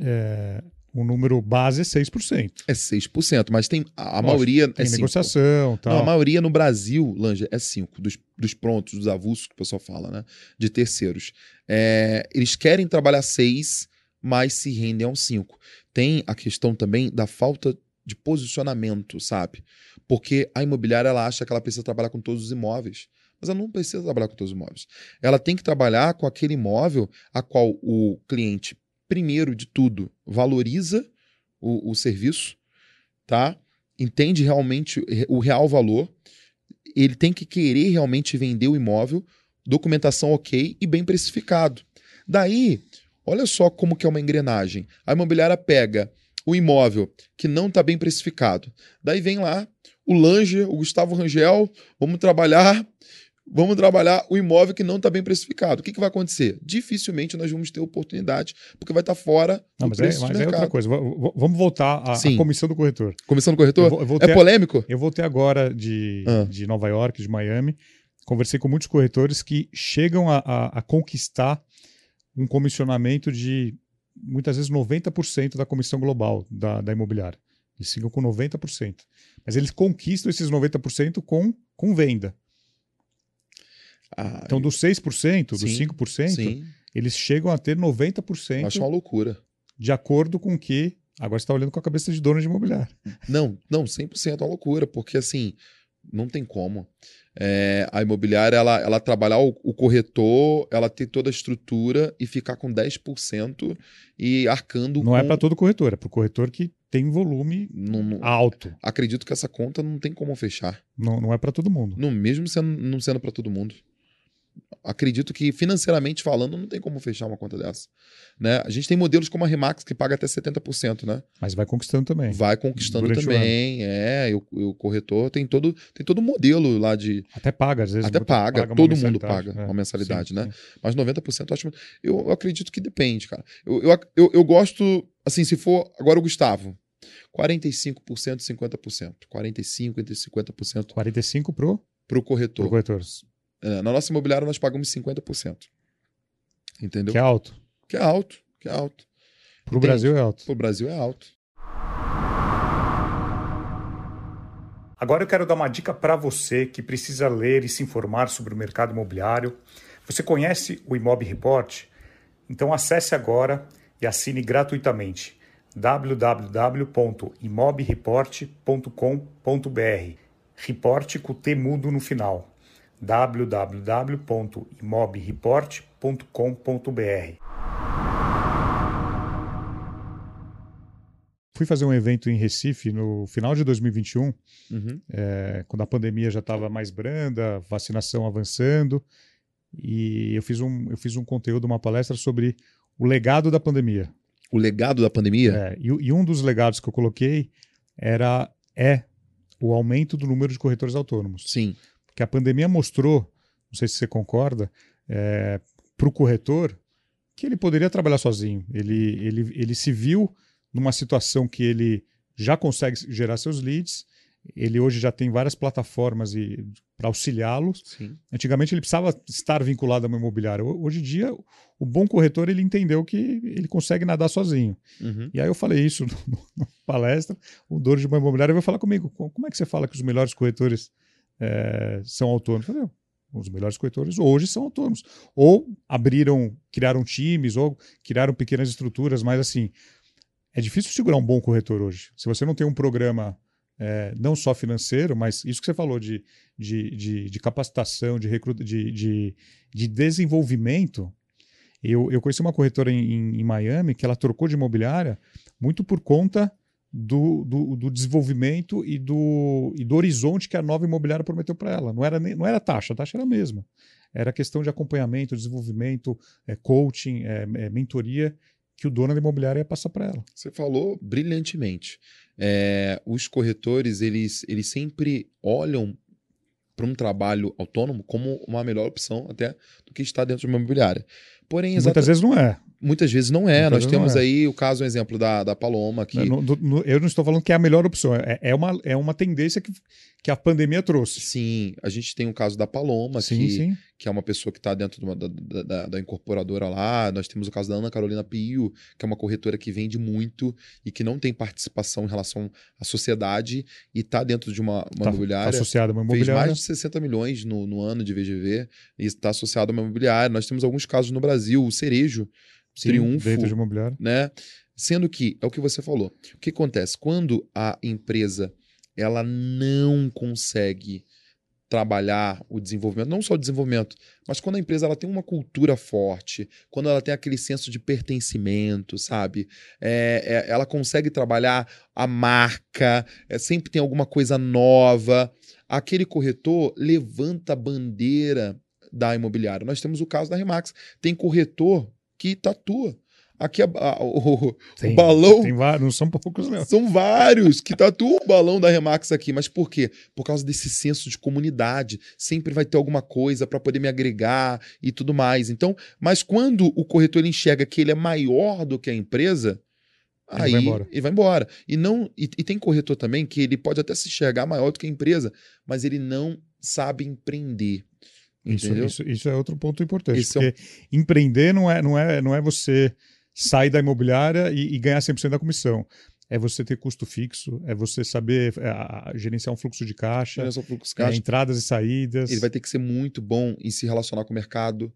é, o número base é 6%. É 6%, mas tem a, a maioria tem é negociação, tal. Não, a maioria no Brasil, Lanja, é 5 dos, dos prontos, dos avulsos que o pessoal fala, né? De terceiros. É, eles querem trabalhar 6, mas se rendem a um 5. Tem a questão também da falta de posicionamento, sabe? Porque a imobiliária ela acha que ela precisa trabalhar com todos os imóveis. Mas ela não precisa trabalhar com todos os imóveis. Ela tem que trabalhar com aquele imóvel a qual o cliente primeiro de tudo, valoriza o, o serviço, tá? Entende realmente o real valor. Ele tem que querer realmente vender o imóvel, documentação ok e bem precificado. Daí, olha só como que é uma engrenagem. A imobiliária pega o imóvel que não está bem precificado. Daí vem lá o Lange, o Gustavo Rangel, vamos trabalhar vamos trabalhar o imóvel que não está bem precificado. O que, que vai acontecer? Dificilmente nós vamos ter oportunidade, porque vai estar tá fora não, do mas é, preço é, mas é outra coisa. Vamos voltar à, à, comissão do corretor. Comissão do corretor? Eu vou, eu é polêmico? Eu voltei agora de, ah. de Nova York, de Miami. Conversei com muitos corretores que chegam a, a, a conquistar um comissionamento de muitas vezes 90% da comissão global da, da imobiliária. Eles ficam com 90%. Mas eles conquistam esses 90% com, com venda. Ah, então, dos 6%, dos sim, 5%, sim. eles chegam a ter 90%. Acho uma loucura. De acordo com que. Agora você está olhando com a cabeça de dono de imobiliário. Não, não, 100% é uma loucura, porque assim, não tem como. É, a imobiliária, ela, ela trabalhar o, o, corretor, ela ter toda a estrutura e ficar com 10% e arcando Não é com... é para todo corretor, é para o corretor que tem volume não, não, alto. Acredito que essa conta não tem como fechar. Não, não é para todo mundo. Não, mesmo sendo, não sendo para todo mundo acredito que financeiramente falando não tem como fechar uma conta dessa. Né? A gente tem modelos como a Remax que paga até 70%, né? Mas vai conquistando também. Vai conquistando Durante também, é. O, o, corretor tem todo tem todo modelo lá de até paga às vezes. Até paga, paga todo mundo paga é. uma mensalidade, sim, né? Sim. Mas 90% eu acho eu, eu acredito que depende, cara. Eu, eu, eu, eu gosto assim, se for agora o Gustavo, 45%, 50%. 45% entre 50% 45 pro, para o corretor. pro corretor. É, na nossa imobiliária, nós pagamos 50%. Entendeu? Que é alto. Que é alto, que é alto. Pro Tem- Brasil é alto. O Brasil é alto. Agora eu quero dar uma dica para você que precisa ler e se informar sobre o mercado imobiliário. Você conhece o Imob Report? Então acesse agora e assine gratuitamente www.imobreport.com.br. Report com T mudo no final. www.imobreport.com.br. Fui fazer um evento em Recife no final de 2021 Uhum. é, quando a pandemia já estava mais branda, vacinação avançando, e eu fiz, um, eu fiz um conteúdo, uma palestra sobre o legado da pandemia. O legado da pandemia? É, e, e um dos legados que eu coloquei era é o aumento do número de corretores autônomos. Sim. Porque a pandemia mostrou, não sei se você concorda, para o corretor que ele poderia trabalhar sozinho. Ele, ele, ele se viu numa situação que ele já consegue gerar seus leads, ele hoje já tem várias plataformas para auxiliá-lo. Sim. Antigamente ele precisava estar vinculado a uma imobiliária. Ho- Hoje em dia, o bom corretor ele entendeu que ele consegue nadar sozinho. Uhum. E aí eu falei isso na palestra, o dono de uma imobiliária veio falar comigo, "Co- como é que você fala que os melhores corretores eh, são autônomos? Eu falei, "Não, os melhores corretores hoje são autônomos. Ou abriram, criaram times, ou criaram pequenas estruturas, mas assim, é difícil segurar um bom corretor hoje. Se você não tem um programa eh, não só financeiro, mas isso que você falou de, de, de, de capacitação, de, recruta, de, de, de desenvolvimento. Eu, eu conheci uma corretora em, em Miami que ela trocou de imobiliária muito por conta do, do, do desenvolvimento e do, e do horizonte que a nova imobiliária prometeu para ela. Não era, não era taxa, a taxa era a mesma. Era questão de acompanhamento, desenvolvimento, eh, coaching, eh, eh, mentoria que o dono da imobiliária ia passar para ela. Você falou brilhantemente. É, os corretores, eles, eles sempre olham para um trabalho autônomo como uma melhor opção até do que estar dentro de uma imobiliária. Porém, exata- Muitas vezes não é. Muitas vezes não é. Muitas Nós temos é. aí o caso, um exemplo da, da Paloma, que No- no- no- eu não estou falando que é a melhor opção. É, é, uma, é uma tendência que, que a pandemia trouxe. sim, a gente tem o caso da Paloma, sim, que, sim. que é uma pessoa que está dentro de uma- da, da- da- incorporadora lá. Nós temos o caso da Ana Carolina Pio, que é uma corretora que vende muito e que não tem participação em relação à sociedade e está dentro de uma, uma Tá, imobiliária. tá associado a uma Fez imobiliária. mais de 60 milhões no, no ano de VGV e está associado a uma imobiliária. Nós temos alguns casos no Brasil, o Cerejo, Sim, Triunfo, de imobiliária. né? Sendo que, é o que você falou, o que acontece? Quando a empresa ela não consegue trabalhar o desenvolvimento, não só o desenvolvimento, mas quando a empresa ela tem uma cultura forte, quando ela tem aquele senso de pertencimento, sabe? É, é, ela consegue trabalhar a marca, é, sempre tem alguma coisa nova. Aquele corretor levanta a bandeira da imobiliária. Nós temos o caso da Remax. Tem corretor que tatua. Aqui a- a- o, o balão Tem vários, não são poucos, não. são vários que tatuam o balão da Remax aqui. Mas por quê? Por causa desse senso de comunidade. Sempre vai ter alguma coisa para poder me agregar e tudo mais. Então, mas quando o corretor ele enxerga que ele é maior do que a empresa, Ele aí vai embora. ele vai embora. E não e, e tem corretor também que ele pode até se enxergar maior do que a empresa, mas ele não sabe empreender. Isso, isso, isso é outro ponto importante. Esse é um- porque empreender não é, não, é, não é você sair da imobiliária e, e ganhar 100% da comissão. É você ter custo fixo, é você saber é, gerenciar um fluxo de caixa, fluxo é, caixa. entradas e saídas. ele vai ter que ser muito bom em se relacionar com o mercado,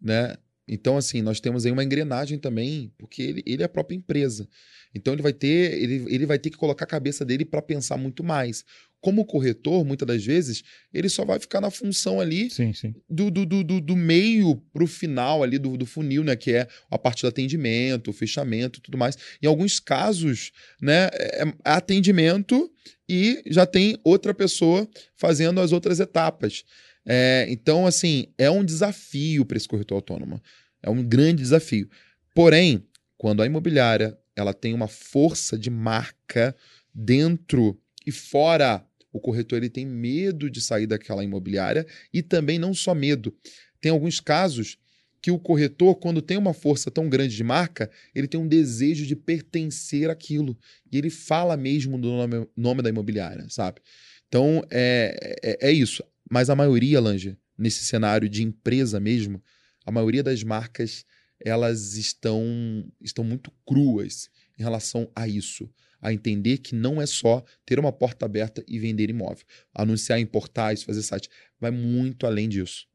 né? Então, assim, nós temos aí uma engrenagem também, porque ele, ele é a própria empresa. Então, ele vai ter, ele, ele vai ter que colocar a cabeça dele para pensar muito mais. Como corretor, muitas das vezes, ele só vai ficar na função ali Sim, sim. do, do, do, do- do meio para o final ali do, do funil, né? Que é a parte do atendimento, fechamento e tudo mais. Em alguns casos, né, é é atendimento e já tem outra pessoa fazendo as outras etapas. É, então, assim, é um desafio para esse corretor autônomo. É um grande desafio. Porém, quando a imobiliária ela tem uma força de marca dentro e fora, o corretor ele tem medo de sair daquela imobiliária e também não só medo. Tem alguns casos que o corretor, quando tem uma força tão grande de marca, ele tem um desejo de pertencer àquilo. E ele fala mesmo do nome, nome da imobiliária, sabe? Então, é, é, é isso. Mas a maioria, Lange, nesse cenário de empresa mesmo, a maioria das marcas elas estão, estão muito cruas em relação a isso. A entender que não é só ter uma porta aberta e vender imóvel. Anunciar em portais, fazer site. Vai muito além disso.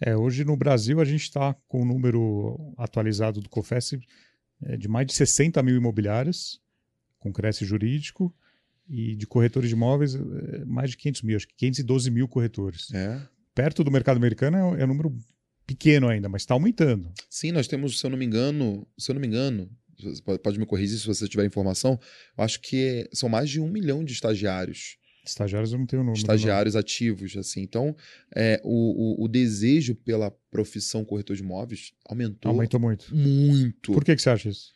É, hoje no Brasil a gente está com o número atualizado do COFES é, de mais de 60 mil imobiliárias, com cresce jurídico, e de corretores de imóveis, é, mais de 500 mil, acho que 512 mil corretores. É. Perto do mercado americano é, é um número pequeno ainda, mas está aumentando. Sim, nós temos, se eu não me engano, se eu não me engano, pode me corrigir se você tiver informação, eu acho que são mais de um milhão de estagiários Estagiários eu não tenho número. Estagiários não. ativos, assim. Então, é, o, o, o, desejo pela profissão corretor de imóveis aumentou. Aumentou muito. Muito. Por que, que você acha isso?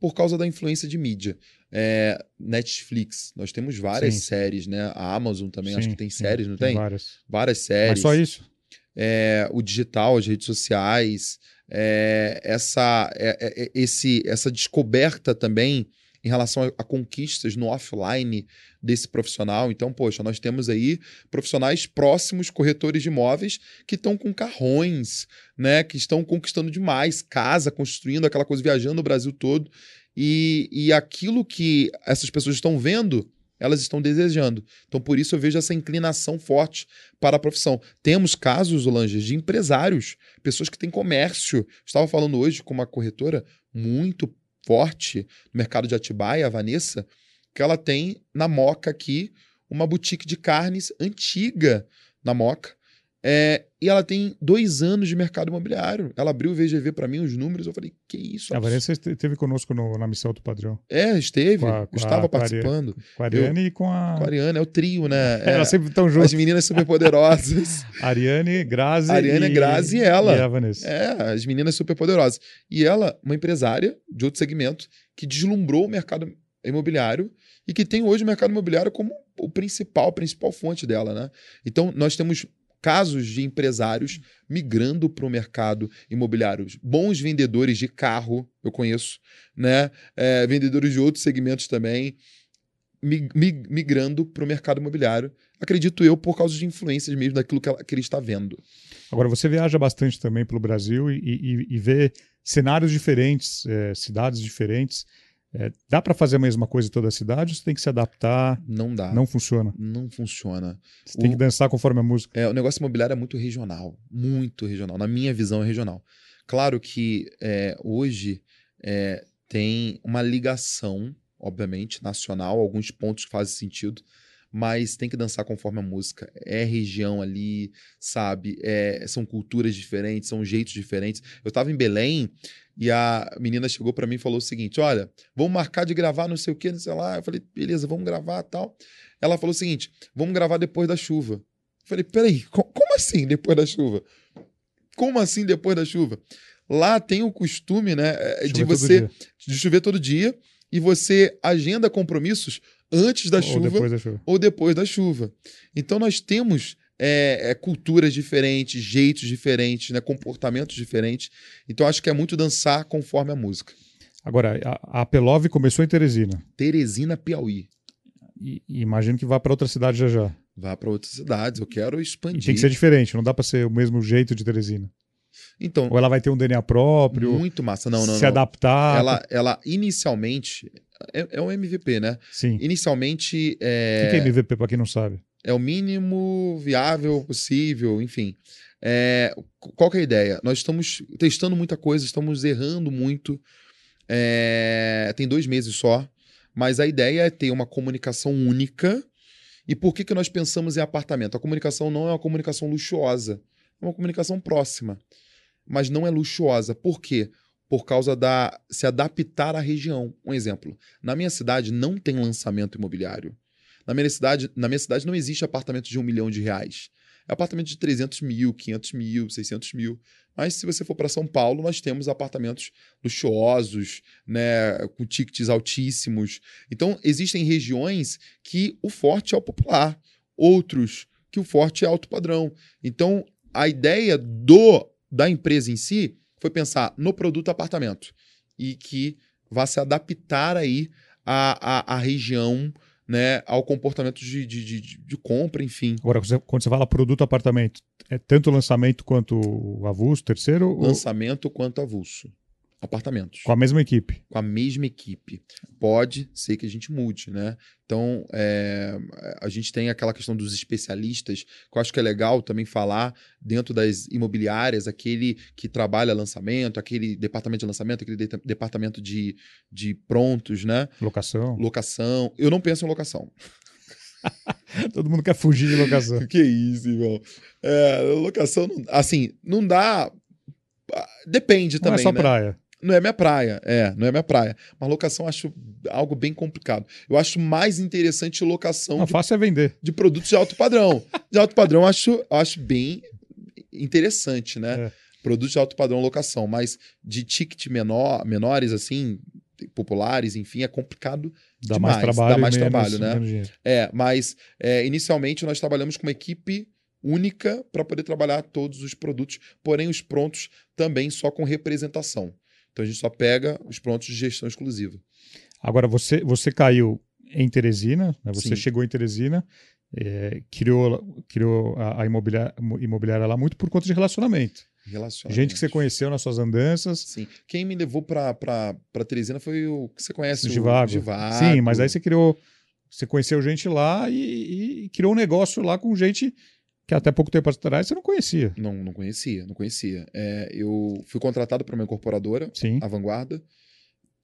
Por causa da influência de mídia. É, Netflix, nós temos várias sim. séries, né? A Amazon também, sim, acho que tem sim, séries, não tem? tem? Várias. Várias séries. Mas só isso? É, o digital, as redes sociais, é, essa, é, é, esse, essa descoberta também em relação a, a, conquistas no offline desse profissional. Então, poxa, nós temos aí profissionais próximos, corretores de imóveis, que estão com carrões, né? Que estão conquistando demais, casa, construindo aquela coisa, viajando o Brasil todo. E, e aquilo que essas pessoas estão vendo elas estão desejando. Então, por isso eu vejo essa inclinação forte para a profissão. Temos casos, Olange, de empresários, pessoas que têm comércio. Estava falando hoje com uma corretora muito forte no mercado de Atibaia, a Vanessa, que ela tem na Moca aqui uma boutique de carnes antiga na Moca. É, e ela tem dois anos de mercado imobiliário. Ela abriu o VGV para mim, os números. Eu falei, que isso? A Vanessa esteve conosco no, na missão do padrão. É, esteve. Com estava a, participando. Com a Ariane eu, e com a. Com a Ariane, é o trio, né? É, Elas sempre estão juntas. As meninas super poderosas. Ariane, Grazi. Ariane, e... Grazi e ela. E a Vanessa. É, as meninas super poderosas. E ela, uma empresária de outro segmento, que deslumbrou o mercado imobiliário e que tem hoje o mercado imobiliário como o principal, a principal fonte dela, né? Então, nós temos casos de empresários migrando para o mercado imobiliário. Bons vendedores de carro, eu conheço, né? É, vendedores de outros segmentos também, migrando para o mercado imobiliário. Acredito eu, por causa de influências mesmo daquilo que, ela, que ele está vendo. Agora, você viaja bastante também pelo Brasil e, e, e vê cenários diferentes, é, cidades diferentes. É, dá para fazer a mesma coisa em toda a cidade ou você tem que se adaptar? Não dá. Não funciona. Não funciona. Você o, tem que dançar conforme a música. É, o negócio imobiliário é muito regional. Muito regional. Na minha visão, é regional. Claro que é, hoje é, tem uma ligação, obviamente, nacional, alguns pontos que fazem sentido, mas tem que dançar conforme a música. É região ali, sabe? É, são culturas diferentes, são jeitos diferentes. Eu estava em Belém e a menina chegou para mim e falou o seguinte: Olha, vamos marcar de gravar não sei o que, não sei lá. Eu falei: Beleza, vamos gravar tal. Ela falou o seguinte: Vamos gravar depois da chuva. Eu falei: Peraí, como assim depois da chuva? Como assim depois da chuva? Lá tem o costume, né, é, de você de chover todo dia e você agenda compromissos antes da, ou chuva, depois da chuva ou depois da chuva. Então nós temos é, é, culturas diferentes, jeitos diferentes, né, comportamentos diferentes. Então acho que é muito dançar conforme a música. Agora, a, a Pelove começou em Teresina. Teresina, Piauí. E, e imagino que vá para outra cidade já já. Vá para outras cidades, eu quero expandir. E tem que ser diferente, não dá para ser o mesmo jeito de Teresina. Então, Ou ela vai ter um DNA próprio. Muito massa. Não, não, se não. adaptar. Ela, ela inicialmente. É, é um MVP, né? Sim. Inicialmente. É... O que é MVP, para quem não sabe? É o mínimo viável possível, enfim. É, qual que é a ideia? Nós estamos testando muita coisa, estamos errando muito. É, tem dois meses só, mas a ideia é ter uma comunicação única. E por que, que nós pensamos em apartamento? A comunicação não é uma comunicação luxuosa, é uma comunicação próxima, mas não é luxuosa. Por quê? Por causa da se adaptar à região. Um exemplo: na minha cidade não tem lançamento imobiliário. Na minha cidade, na minha cidade não existe apartamento de um milhão de reais. É apartamento de 300 mil, 500 mil, 600 mil. Mas se você for para São Paulo, nós temos apartamentos luxuosos, né, com tickets altíssimos. Então, existem regiões que o forte é o popular, outros que o forte é alto padrão. Então, a ideia do da empresa em si foi pensar no produto apartamento e que vá se adaptar aí à, à, à região, né, ao comportamento de, de, de, de compra, enfim. Agora, quando você fala produto apartamento, é tanto lançamento quanto avulso, terceiro, ou Lançamento quanto avulso. Apartamentos. com a mesma equipe? com a mesma equipe. Pode ser que a gente mude, né? Então, é, a gente tem aquela questão dos especialistas, que eu acho que é legal também falar dentro das imobiliárias, aquele que trabalha lançamento, aquele departamento de lançamento, aquele de- departamento de, de prontos, né? Locação? Locação. Eu não penso em locação. Todo mundo quer fugir de locação. Que isso, irmão. É, locação, não- assim, não dá. Depende Não é também. só né? praia. Não é minha praia, é, não é minha praia. Mas locação acho algo bem complicado. Eu acho mais interessante locação Não, de, fácil é vender. de produtos de alto padrão. De alto padrão eu acho, acho bem interessante, né? É. Produtos de alto padrão locação, mas de ticket menor, menores, assim, populares, enfim, é complicado. Dá Demais, mais trabalho. dá mais menos- trabalho, né? É, mas é, inicialmente nós trabalhamos com uma equipe única para poder trabalhar todos os produtos, porém os prontos também só com representação. Então a gente só pega os prontos de gestão exclusiva. Agora, você, você caiu em Teresina, né? você Sim. chegou em Teresina, é, criou, criou a, a imobiliária, imobiliária lá muito por conta de relacionamento. Relacionamento. Gente que você conheceu nas suas andanças. Sim. Quem me levou pra Teresina foi o que você conhece, Givago. o Givago. Sim, mas aí você criou. Você conheceu gente lá e, e criou um negócio lá com gente que até pouco tempo atrás você não conhecia. Não, não conhecia, não conhecia. É, eu fui contratado para uma incorporadora, Sim. a Vanguarda.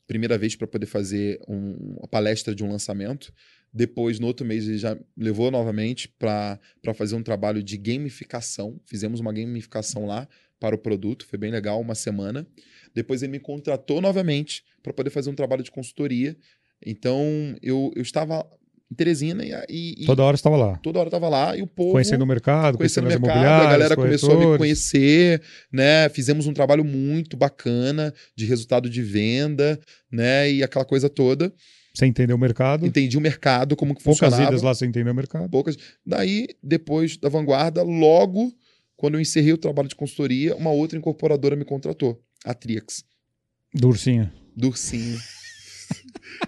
Primeira vez para poder fazer um- uma palestra de um lançamento. Depois, no outro mês, ele já levou novamente para fazer um trabalho de gamificação. Fizemos uma gamificação lá para o produto, foi bem legal, uma semana. Depois ele me contratou novamente para poder fazer um trabalho de consultoria. Então, eu, eu estava em Teresina e, e- Toda hora você estava lá. toda hora estava lá e o povo Conhecendo o mercado, conhecendo conhecendo, o mercado, a galera começou a me conhecer, né? Fizemos um trabalho muito bacana de resultado de venda, né? E aquela coisa toda. Você entendeu o mercado. Entendi o mercado, como que Poucas funcionava. idas lá você entendeu o mercado. Poucas. Daí, depois da Vanguarda, logo quando eu encerrei o trabalho de consultoria, uma outra incorporadora me contratou, a Trix, Ursinho. do Ursinho.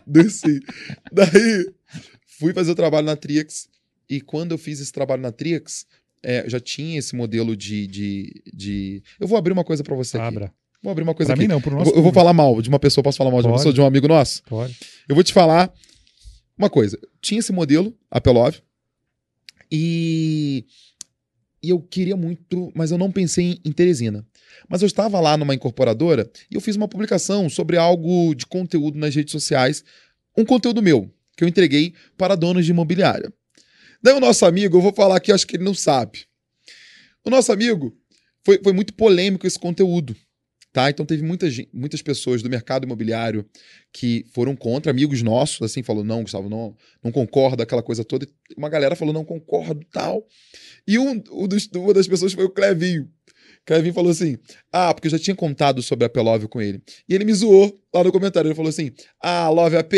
Daí, fui fazer o trabalho na Trix, e quando eu fiz esse trabalho na Trix, é, já tinha esse modelo de, de, de... Eu vou abrir uma coisa pra você aqui. Abra. Vou abrir uma coisa Pra aqui. mim não, pro Eu nosso vou, eu vou falar mal de uma pessoa, posso falar mal de uma Pode. pessoa, de um amigo nosso? Pode. Eu vou te falar uma coisa. Tinha esse modelo, Apelov, e, e eu queria muito, mas eu não pensei em Teresina. Mas eu estava lá numa incorporadora e eu fiz uma publicação sobre algo de conteúdo nas redes sociais, um conteúdo meu, que eu entreguei para donos de imobiliária. Daí o nosso amigo, eu vou falar aqui, acho que ele não sabe. O nosso amigo, foi, foi muito polêmico esse conteúdo. Tá? Então teve muita, gen- muitas pessoas do mercado imobiliário que foram contra, amigos nossos, assim, falou, não, Gustavo, não, não concorda, aquela coisa toda. E uma galera falou, não concordo, tal. E um, um dos- uma das pessoas foi o Clevinho. Clevinho falou assim, ah, porque eu já tinha contado sobre a Pelove com ele. E ele me zoou lá no comentário, ele falou assim, ah, Love AP,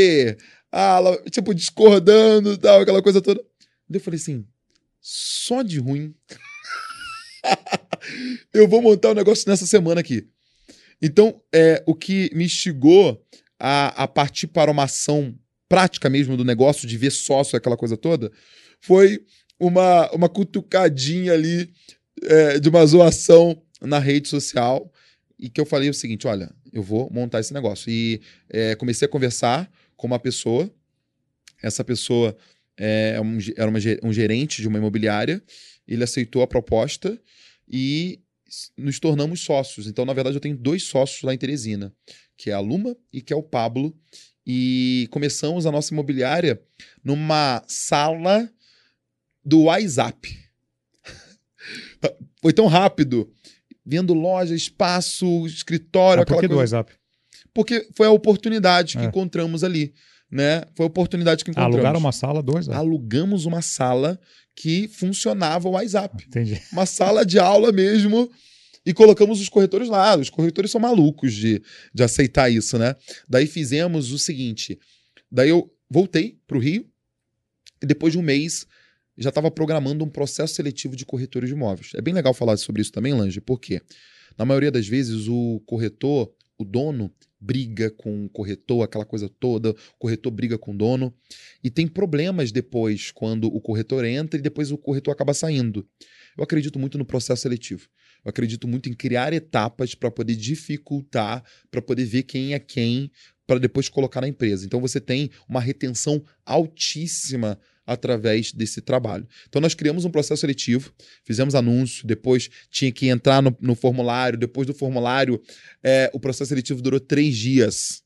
tipo, discordando, tal, aquela coisa toda. Daí eu falei assim, só de ruim. eu vou montar um negócio nessa semana aqui. Então, é, o que me instigou a, a partir para uma ação prática mesmo do negócio, de ver sócio, aquela coisa toda, foi uma, uma cutucadinha ali é, de uma zoação na rede social e que eu falei o seguinte, olha, eu vou montar esse negócio. E é, comecei a conversar com uma pessoa, essa pessoa é, um ge- era uma um gerente de uma imobiliária, ele aceitou a proposta e nos tornamos sócios. Então, na verdade, eu tenho dois sócios lá em Teresina, que é a Luma e que é o Pablo. E começamos a nossa imobiliária numa sala do WhatsApp. Foi tão rápido. Vendo loja, espaço, escritório, Ah, por que do. WhatsApp? Porque foi a oportunidade que É. encontramos ali, né? Foi a oportunidade que encontramos. alugaram uma sala, dois. WhatsApp. Alugamos uma sala que funcionava o WhatsApp. Entendi. Uma sala de aula mesmo. E colocamos os corretores lá. Os corretores são malucos de, de aceitar isso, né? Daí fizemos o seguinte. Daí eu voltei para o Rio. E depois de um mês, já estava programando um processo seletivo de corretores de imóveis. É bem legal falar sobre isso também, Lange, porque Na maioria das vezes, o corretor, o dono, briga com o corretor, aquela coisa toda, o corretor briga com o dono. E tem problemas depois, quando o corretor entra e depois o corretor acaba saindo. Eu acredito muito no processo seletivo. Eu acredito muito em criar etapas para poder dificultar, para poder ver quem é quem, para depois colocar na empresa. Então você tem uma retenção altíssima através desse trabalho. Então nós criamos um processo seletivo, fizemos anúncio, depois tinha que entrar no, no formulário, depois do formulário, é, o processo seletivo durou três dias.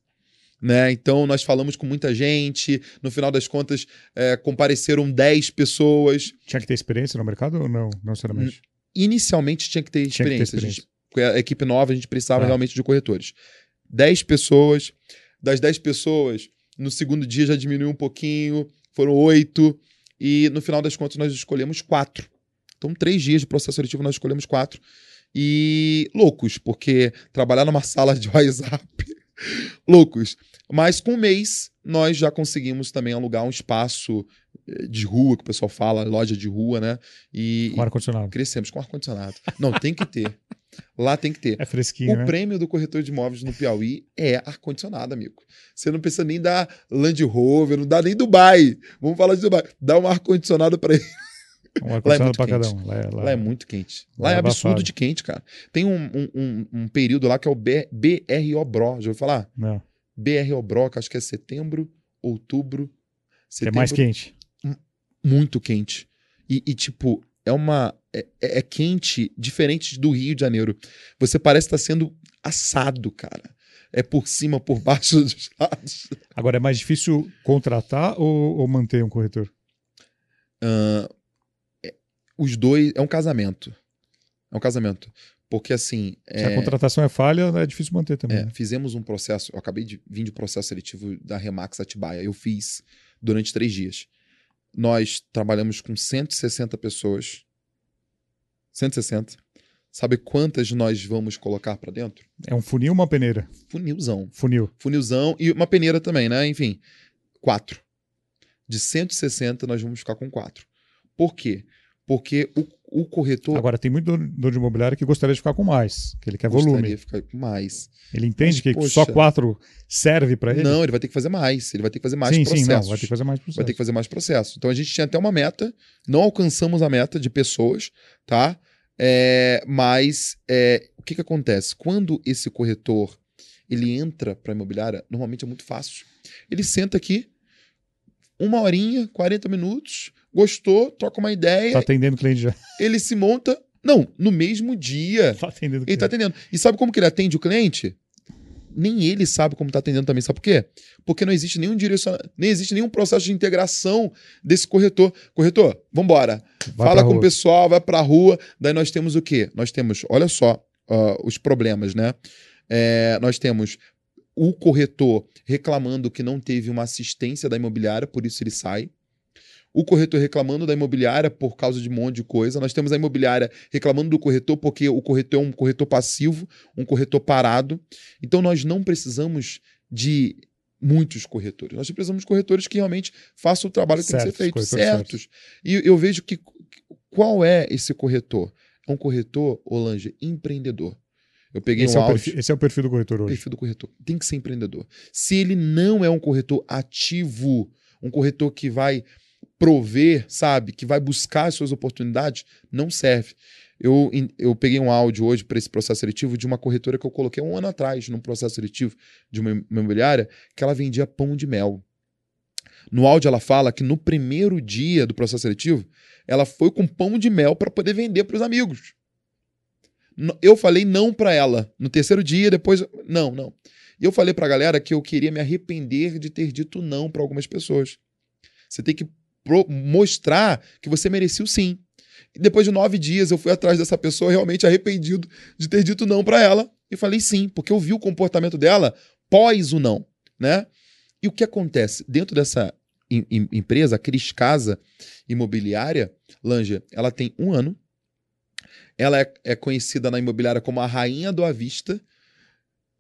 Né? Então nós falamos com muita gente, no final das contas é, compareceram 10 pessoas. Tinha que ter experiência no mercado ou não, não necessariamente? Inicialmente tinha que ter experiência. Tinha que ter experiência. A, gente, a equipe nova, a gente precisava Ah. realmente de corretores. 10 pessoas, das 10 pessoas, no segundo dia já diminuiu um pouquinho, foram oito, e no final das contas nós escolhemos quatro. Então, três dias de processo seletivo nós escolhemos quatro. E loucos, porque trabalhar numa sala de WhatsApp, loucos. Mas com um mês nós já conseguimos também alugar um espaço de rua, que o pessoal fala, loja de rua, né? E, Com ar-condicionado. crescemos com ar-condicionado. Não, tem que ter. Lá tem que ter. É fresquinho, O né? prêmio do corretor de imóveis no Piauí é ar-condicionado, amigo. Você não precisa nem dar Land Rover, não dá nem Dubai. Vamos falar de Dubai. Dá um ar-condicionado para ele. Um ar-condicionado muito pra cada quente. um. Lá é, lá- Lá é muito quente. lá Lá é é absurdo de quente, cara. Tem um, um, um- período lá que é o B- BRO Bro. Já ouviu falar? Não, BRO Bro, que acho que é setembro, outubro. é Setembro, mais quente. Muito quente. E, e, tipo, é uma. É, é quente diferente do Rio de Janeiro. Você parece estar sendo assado, cara. É por cima, por baixo dos lados. Agora, é mais difícil contratar ou, ou manter um corretor? Ahn, é- os dois. É um casamento. É um casamento. Porque assim. Se a é- contratação é falha, é difícil manter também. É, né? fizemos um processo. Eu acabei de vir de processo seletivo da Remax Atibaia. Eu fiz durante três dias. Nós trabalhamos com 160 pessoas. 160. Sabe quantas nós vamos colocar para dentro? É um funil ou uma peneira? Funilzão. Funil. Funilzão e uma peneira também, né? Enfim, quatro. De 160, nós vamos ficar com quatro. Por quê? Porque o, o corretor Agora, tem muito dono de imobiliário que gostaria de ficar com mais, que ele quer gostaria volume. de ficar com mais. Ele entende Mas, que poxa. só quatro serve para ele? Não, ele vai ter que fazer mais. Ele vai ter que fazer mais sim, processos. sim, não. Vai ter que fazer mais processo. vai ter que fazer mais processo. Então a gente tinha até uma meta, não alcançamos a meta de pessoas, tá? É, mas é, o que, que acontece? Quando esse corretor ele entra para a imobiliária, normalmente é muito fácil. Ele senta aqui, uma horinha, 40 minutos, gostou, troca uma ideia, Tá atendendo o cliente já. ele se monta. Não, no mesmo dia. Tá atendendo o Ele tá cliente. atendendo. E sabe como que ele atende o cliente? Nem ele sabe como tá atendendo também. Sabe por quê? Porque não existe nenhum direcionamento, nem existe nenhum processo de integração desse corretor. Corretor, vambora. Vai Fala com o rua. pessoal, vai pra rua. Daí nós temos o quê? Nós temos, olha só, ah, os problemas, né? É, nós temos o corretor reclamando que não teve uma assistência da imobiliária, por isso ele sai. O corretor reclamando da imobiliária por causa de um monte de coisa. Nós temos a imobiliária reclamando do corretor porque o corretor é um corretor passivo, um corretor parado. Então nós não precisamos de muitos corretores. Nós precisamos de corretores que realmente façam o trabalho que tem que Certos, ser feito, corretores certos. E eu vejo que qual é esse corretor? É um corretor, Olange, empreendedor. Eu peguei Esse, um é perfil, esse é o perfil do corretor hoje. perfil do corretor. Tem que ser empreendedor. Se ele não é um corretor ativo, um corretor que vai prover, sabe, que vai buscar as suas oportunidades, não serve. Eu, eu peguei um áudio hoje para esse processo seletivo de uma corretora que eu coloquei um ano atrás, num processo seletivo de uma im- imobiliária, que ela vendia pão de mel. No áudio ela fala que no primeiro dia do processo seletivo, ela foi com pão de mel para poder vender para os amigos. Eu falei não para ela. No terceiro dia, depois. Não, não. Eu falei pra galera que eu queria me arrepender de ter dito não para algumas pessoas. Você tem que mostrar que você merecia o sim. E depois de nove dias, eu fui atrás dessa pessoa realmente arrependido de ter dito não para ela. E falei sim, porque eu vi o comportamento dela pós o não, né? E o que acontece? Dentro dessa em- em- empresa, a Cris Casa Imobiliária, Lanja, ela tem um ano. Ela é, é conhecida na imobiliária como a rainha do à vista,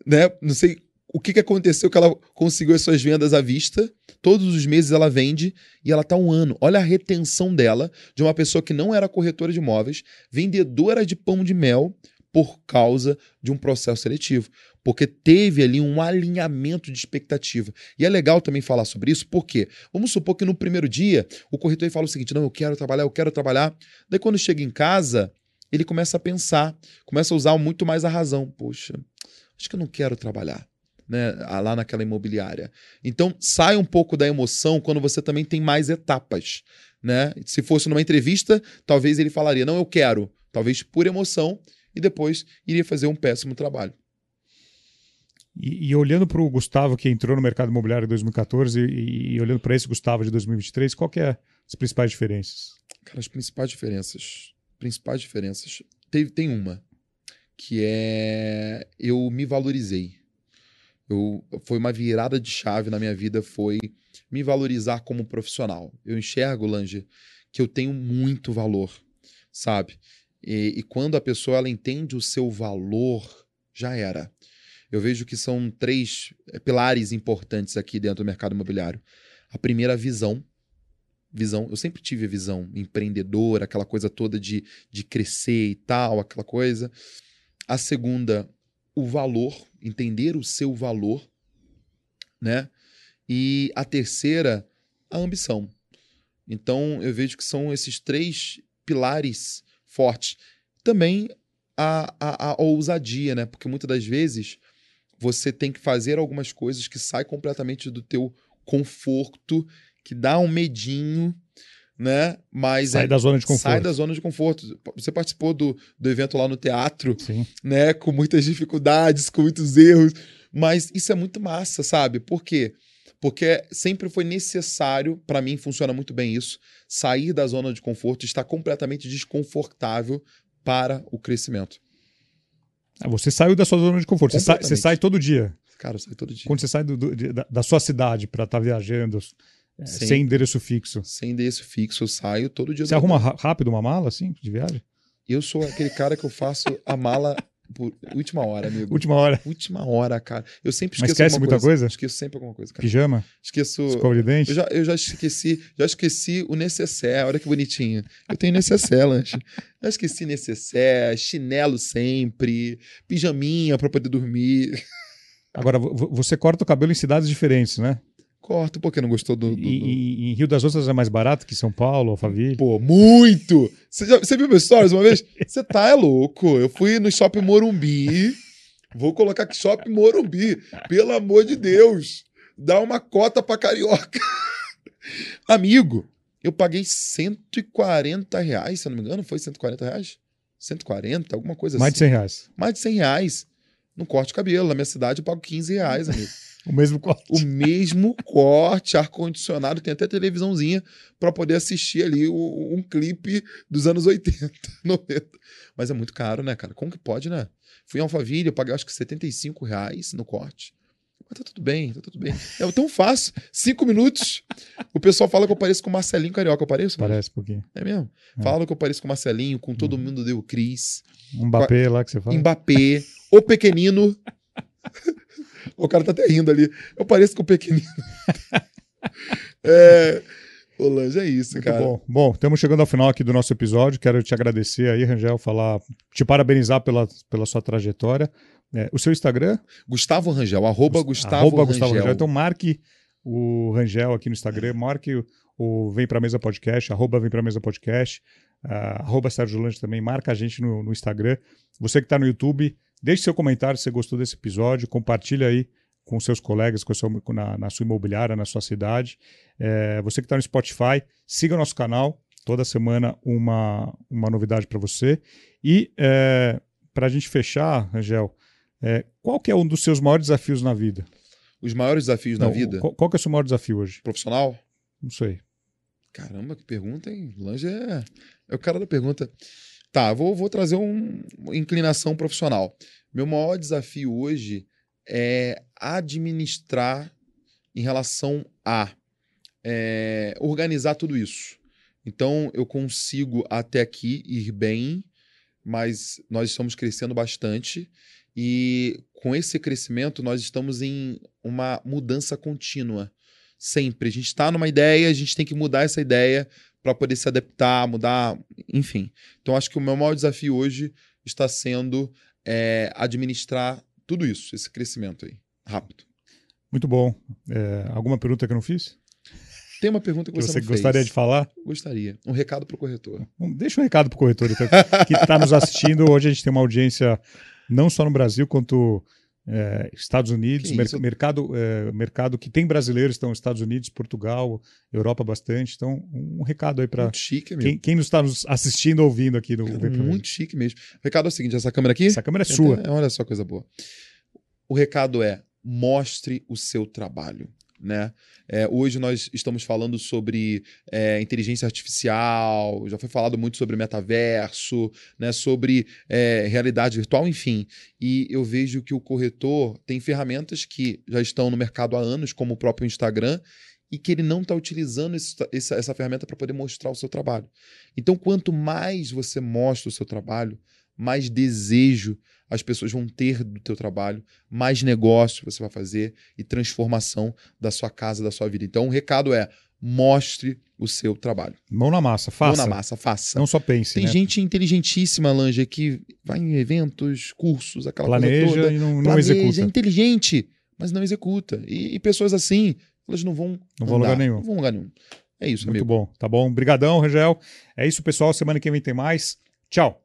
né? Não sei o que, que aconteceu que ela conseguiu as suas vendas à vista. Todos os meses ela vende e ela tá um ano. Olha a retenção dela de uma pessoa que não era corretora de imóveis, vendedora de pão de mel, por causa de um processo seletivo. Porque teve ali um alinhamento de expectativa. E é legal também falar sobre isso, porque vamos supor que no primeiro dia o corretor fala o seguinte: não, eu quero trabalhar, eu quero trabalhar. Daí quando chega em casa, ele começa a pensar, começa a usar muito mais a razão. Poxa, acho que eu não quero trabalhar. Né, lá naquela imobiliária. Então, sai um pouco da emoção quando você também tem mais etapas. Né? Se fosse numa entrevista, talvez ele falaria: Não, eu quero, talvez por emoção, e depois iria fazer um péssimo trabalho. E, e olhando para o Gustavo que entrou no mercado imobiliário em 2014 e, e olhando para esse Gustavo de 2023, qual que é as principais diferenças? Cara, as principais diferenças, principais diferenças, tem, tem uma que é eu me valorizei. Eu, foi uma virada de chave na minha vida, foi me valorizar como profissional. Eu enxergo, Lange, que eu tenho muito valor, sabe? E, e quando a pessoa ela entende o seu valor, já era. Eu vejo que são três eh, pilares importantes aqui dentro do mercado imobiliário. A primeira, a visão. Visão. Eu sempre tive a visão empreendedora, aquela coisa toda de, de crescer e tal, aquela coisa. A segunda, o valor, entender o seu valor, né? E a terceira, a ambição. Então, eu vejo que são esses três pilares fortes. Também a, a, a ousadia, né? Porque muitas das vezes você tem que fazer algumas coisas que saem completamente do teu conforto, que dá um medinho, né? Mas sai é, da zona de conforto. Sai da zona de conforto. Você participou do, do evento lá no teatro, Sim. né? Com muitas dificuldades, com muitos erros, mas isso é muito massa, sabe? Por quê? Porque sempre foi necessário, para mim funciona muito bem isso, sair da zona de conforto, estar completamente desconfortável para o crescimento. Ah, você saiu da sua zona de conforto. Você sai, você sai, todo dia. Cara, eu saio todo dia. Quando você sai do, do, da, da, sua cidade para estar tá viajando, é, sem endereço fixo. Sem endereço fixo, eu saio todo dia. Você arruma rápido uma mala, assim, de viagem? Eu sou aquele cara que eu faço a mala por última hora, amigo. Última hora. Última hora, cara. Eu sempre esqueço Mas esquece muita coisa. coisa. Esqueço sempre alguma coisa, cara. Pijama? Esqueço. Escova de dente? Eu já, eu já esqueci, já esqueci o necessaire. Olha que bonitinho. Eu tenho necessaire, lanche. Já esqueci necessaire, chinelo sempre, pijaminha para poder dormir. Agora, você corta o cabelo em cidades diferentes, né? Corto, porque não gostou do. do, do... E, em Rio das Ostras é mais barato que São Paulo, Alphaville? Pô, muito! Você, já, você viu meus stories uma vez? Você tá é louco. Eu fui no shopping Morumbi. Vou colocar aqui shopping Morumbi. Pelo amor de Deus. Dá uma cota pra carioca. Amigo, eu paguei 140 reais, se eu não me engano. Foi 140 reais? 140, alguma coisa Mais assim. Mais de 100 reais. Mais de 100 reais. No corte de cabelo. Na minha cidade eu pago 15 reais, amigo. O mesmo corte. O mesmo corte, ar-condicionado, tem até televisãozinha para poder assistir ali o, um clipe dos anos 80, 90. Mas é muito caro, né, cara? Como que pode, né? Fui em Alphaville, eu paguei acho que 75 reais no corte. Mas tá tudo bem, tá tudo bem. É tão fácil. Cinco minutos. O pessoal fala que eu pareço com o Marcelinho Carioca. Eu pareço? Parece um pouquinho. É mesmo? É. Fala que eu pareço com o Marcelinho, com todo hum. mundo deu Cris. Mbappé lá que você fala. Mbappé. O pequenino. O cara tá até rindo ali. Eu pareço com o pequenino. é. Ô, Lange, é isso, Muito cara. Bom. bom, estamos chegando ao final aqui do nosso episódio. Quero te agradecer aí, Rangel, falar, te parabenizar pela, pela sua trajetória. É, o seu Instagram? Gustavo Rangel, arroba Gustavo, arroba Rangel. Gustavo Rangel. Então marque o Rangel aqui no Instagram, marque o, o Vem Pra Mesa Podcast, arroba Vem Pra Mesa Podcast, uh, arroba Sérgio Lange também, marca a gente no, no Instagram. Você que está no YouTube, Deixe seu comentário se você gostou desse episódio, compartilhe aí com seus colegas, com seu, na, na, sua imobiliária, na sua cidade. É, você que está no Spotify, siga o nosso canal. Toda semana uma, uma novidade para você. E é, para a gente fechar, Angel, é, qual que é um dos seus maiores desafios na vida? Os maiores desafios Não, na vida? Qual, qual que é o seu maior desafio hoje? Profissional? Não sei. Caramba, que pergunta, hein? Lange é, é o cara da pergunta. Tá, vou, vou trazer um, uma inclinação profissional. Meu maior desafio hoje é administrar em relação a é, organizar tudo isso. Então, eu consigo até aqui ir bem, mas nós estamos crescendo bastante e com esse crescimento nós estamos em uma mudança contínua. Sempre. A gente está numa ideia, a gente tem que mudar essa ideia para poder se adaptar, mudar, enfim. Então acho que o meu maior desafio hoje está sendo é, administrar tudo isso, esse crescimento aí, rápido. Muito bom. É, alguma pergunta que eu não fiz? Tem uma pergunta que, Que você, você gostaria fez. de falar? Gostaria. Um recado para o corretor. Bom, Deixa um recado para o corretor então, que está nos assistindo. Hoje a gente tem uma audiência não só no Brasil, quanto é, Estados Unidos, mer- isso? mercado, é, mercado que tem brasileiros, estão Estados Unidos, Portugal, Europa bastante. Então, um recado aí para Muito chique, amigo. quem, quem nos está nos assistindo ou ouvindo aqui no Cara, muito chique mesmo. O recado é o seguinte: essa câmera aqui. Essa câmera é sua. É, olha só coisa boa. O recado é: mostre o seu trabalho. Né? É, hoje nós estamos falando sobre é, inteligência artificial, já foi falado muito sobre metaverso, né, sobre é, realidade virtual, enfim. E eu vejo que o corretor tem ferramentas que já estão no mercado há anos, como o próprio Instagram, e que ele não está utilizando esse- essa, essa ferramenta para poder mostrar o seu trabalho. Então, quanto mais você mostra o seu trabalho, mais desejo as pessoas vão ter do teu trabalho, mais negócio você vai fazer e transformação da sua casa, da sua vida. Então, o recado é: mostre o seu trabalho. Mão na massa, Mão faça. na massa, faça. Não só pense, Tem né? gente inteligentíssima, Lange, que vai em eventos, cursos, aquela coisa Planeja toda. e não, não planeja, executa. é inteligente, mas não executa. E, e pessoas assim, elas não vão Não vão lugar nenhum. Não vão lugar nenhum. É isso, Muito amigo. bom. Tá bom. Obrigadão, Rangel. É isso, pessoal. Semana que vem tem mais. Tchau.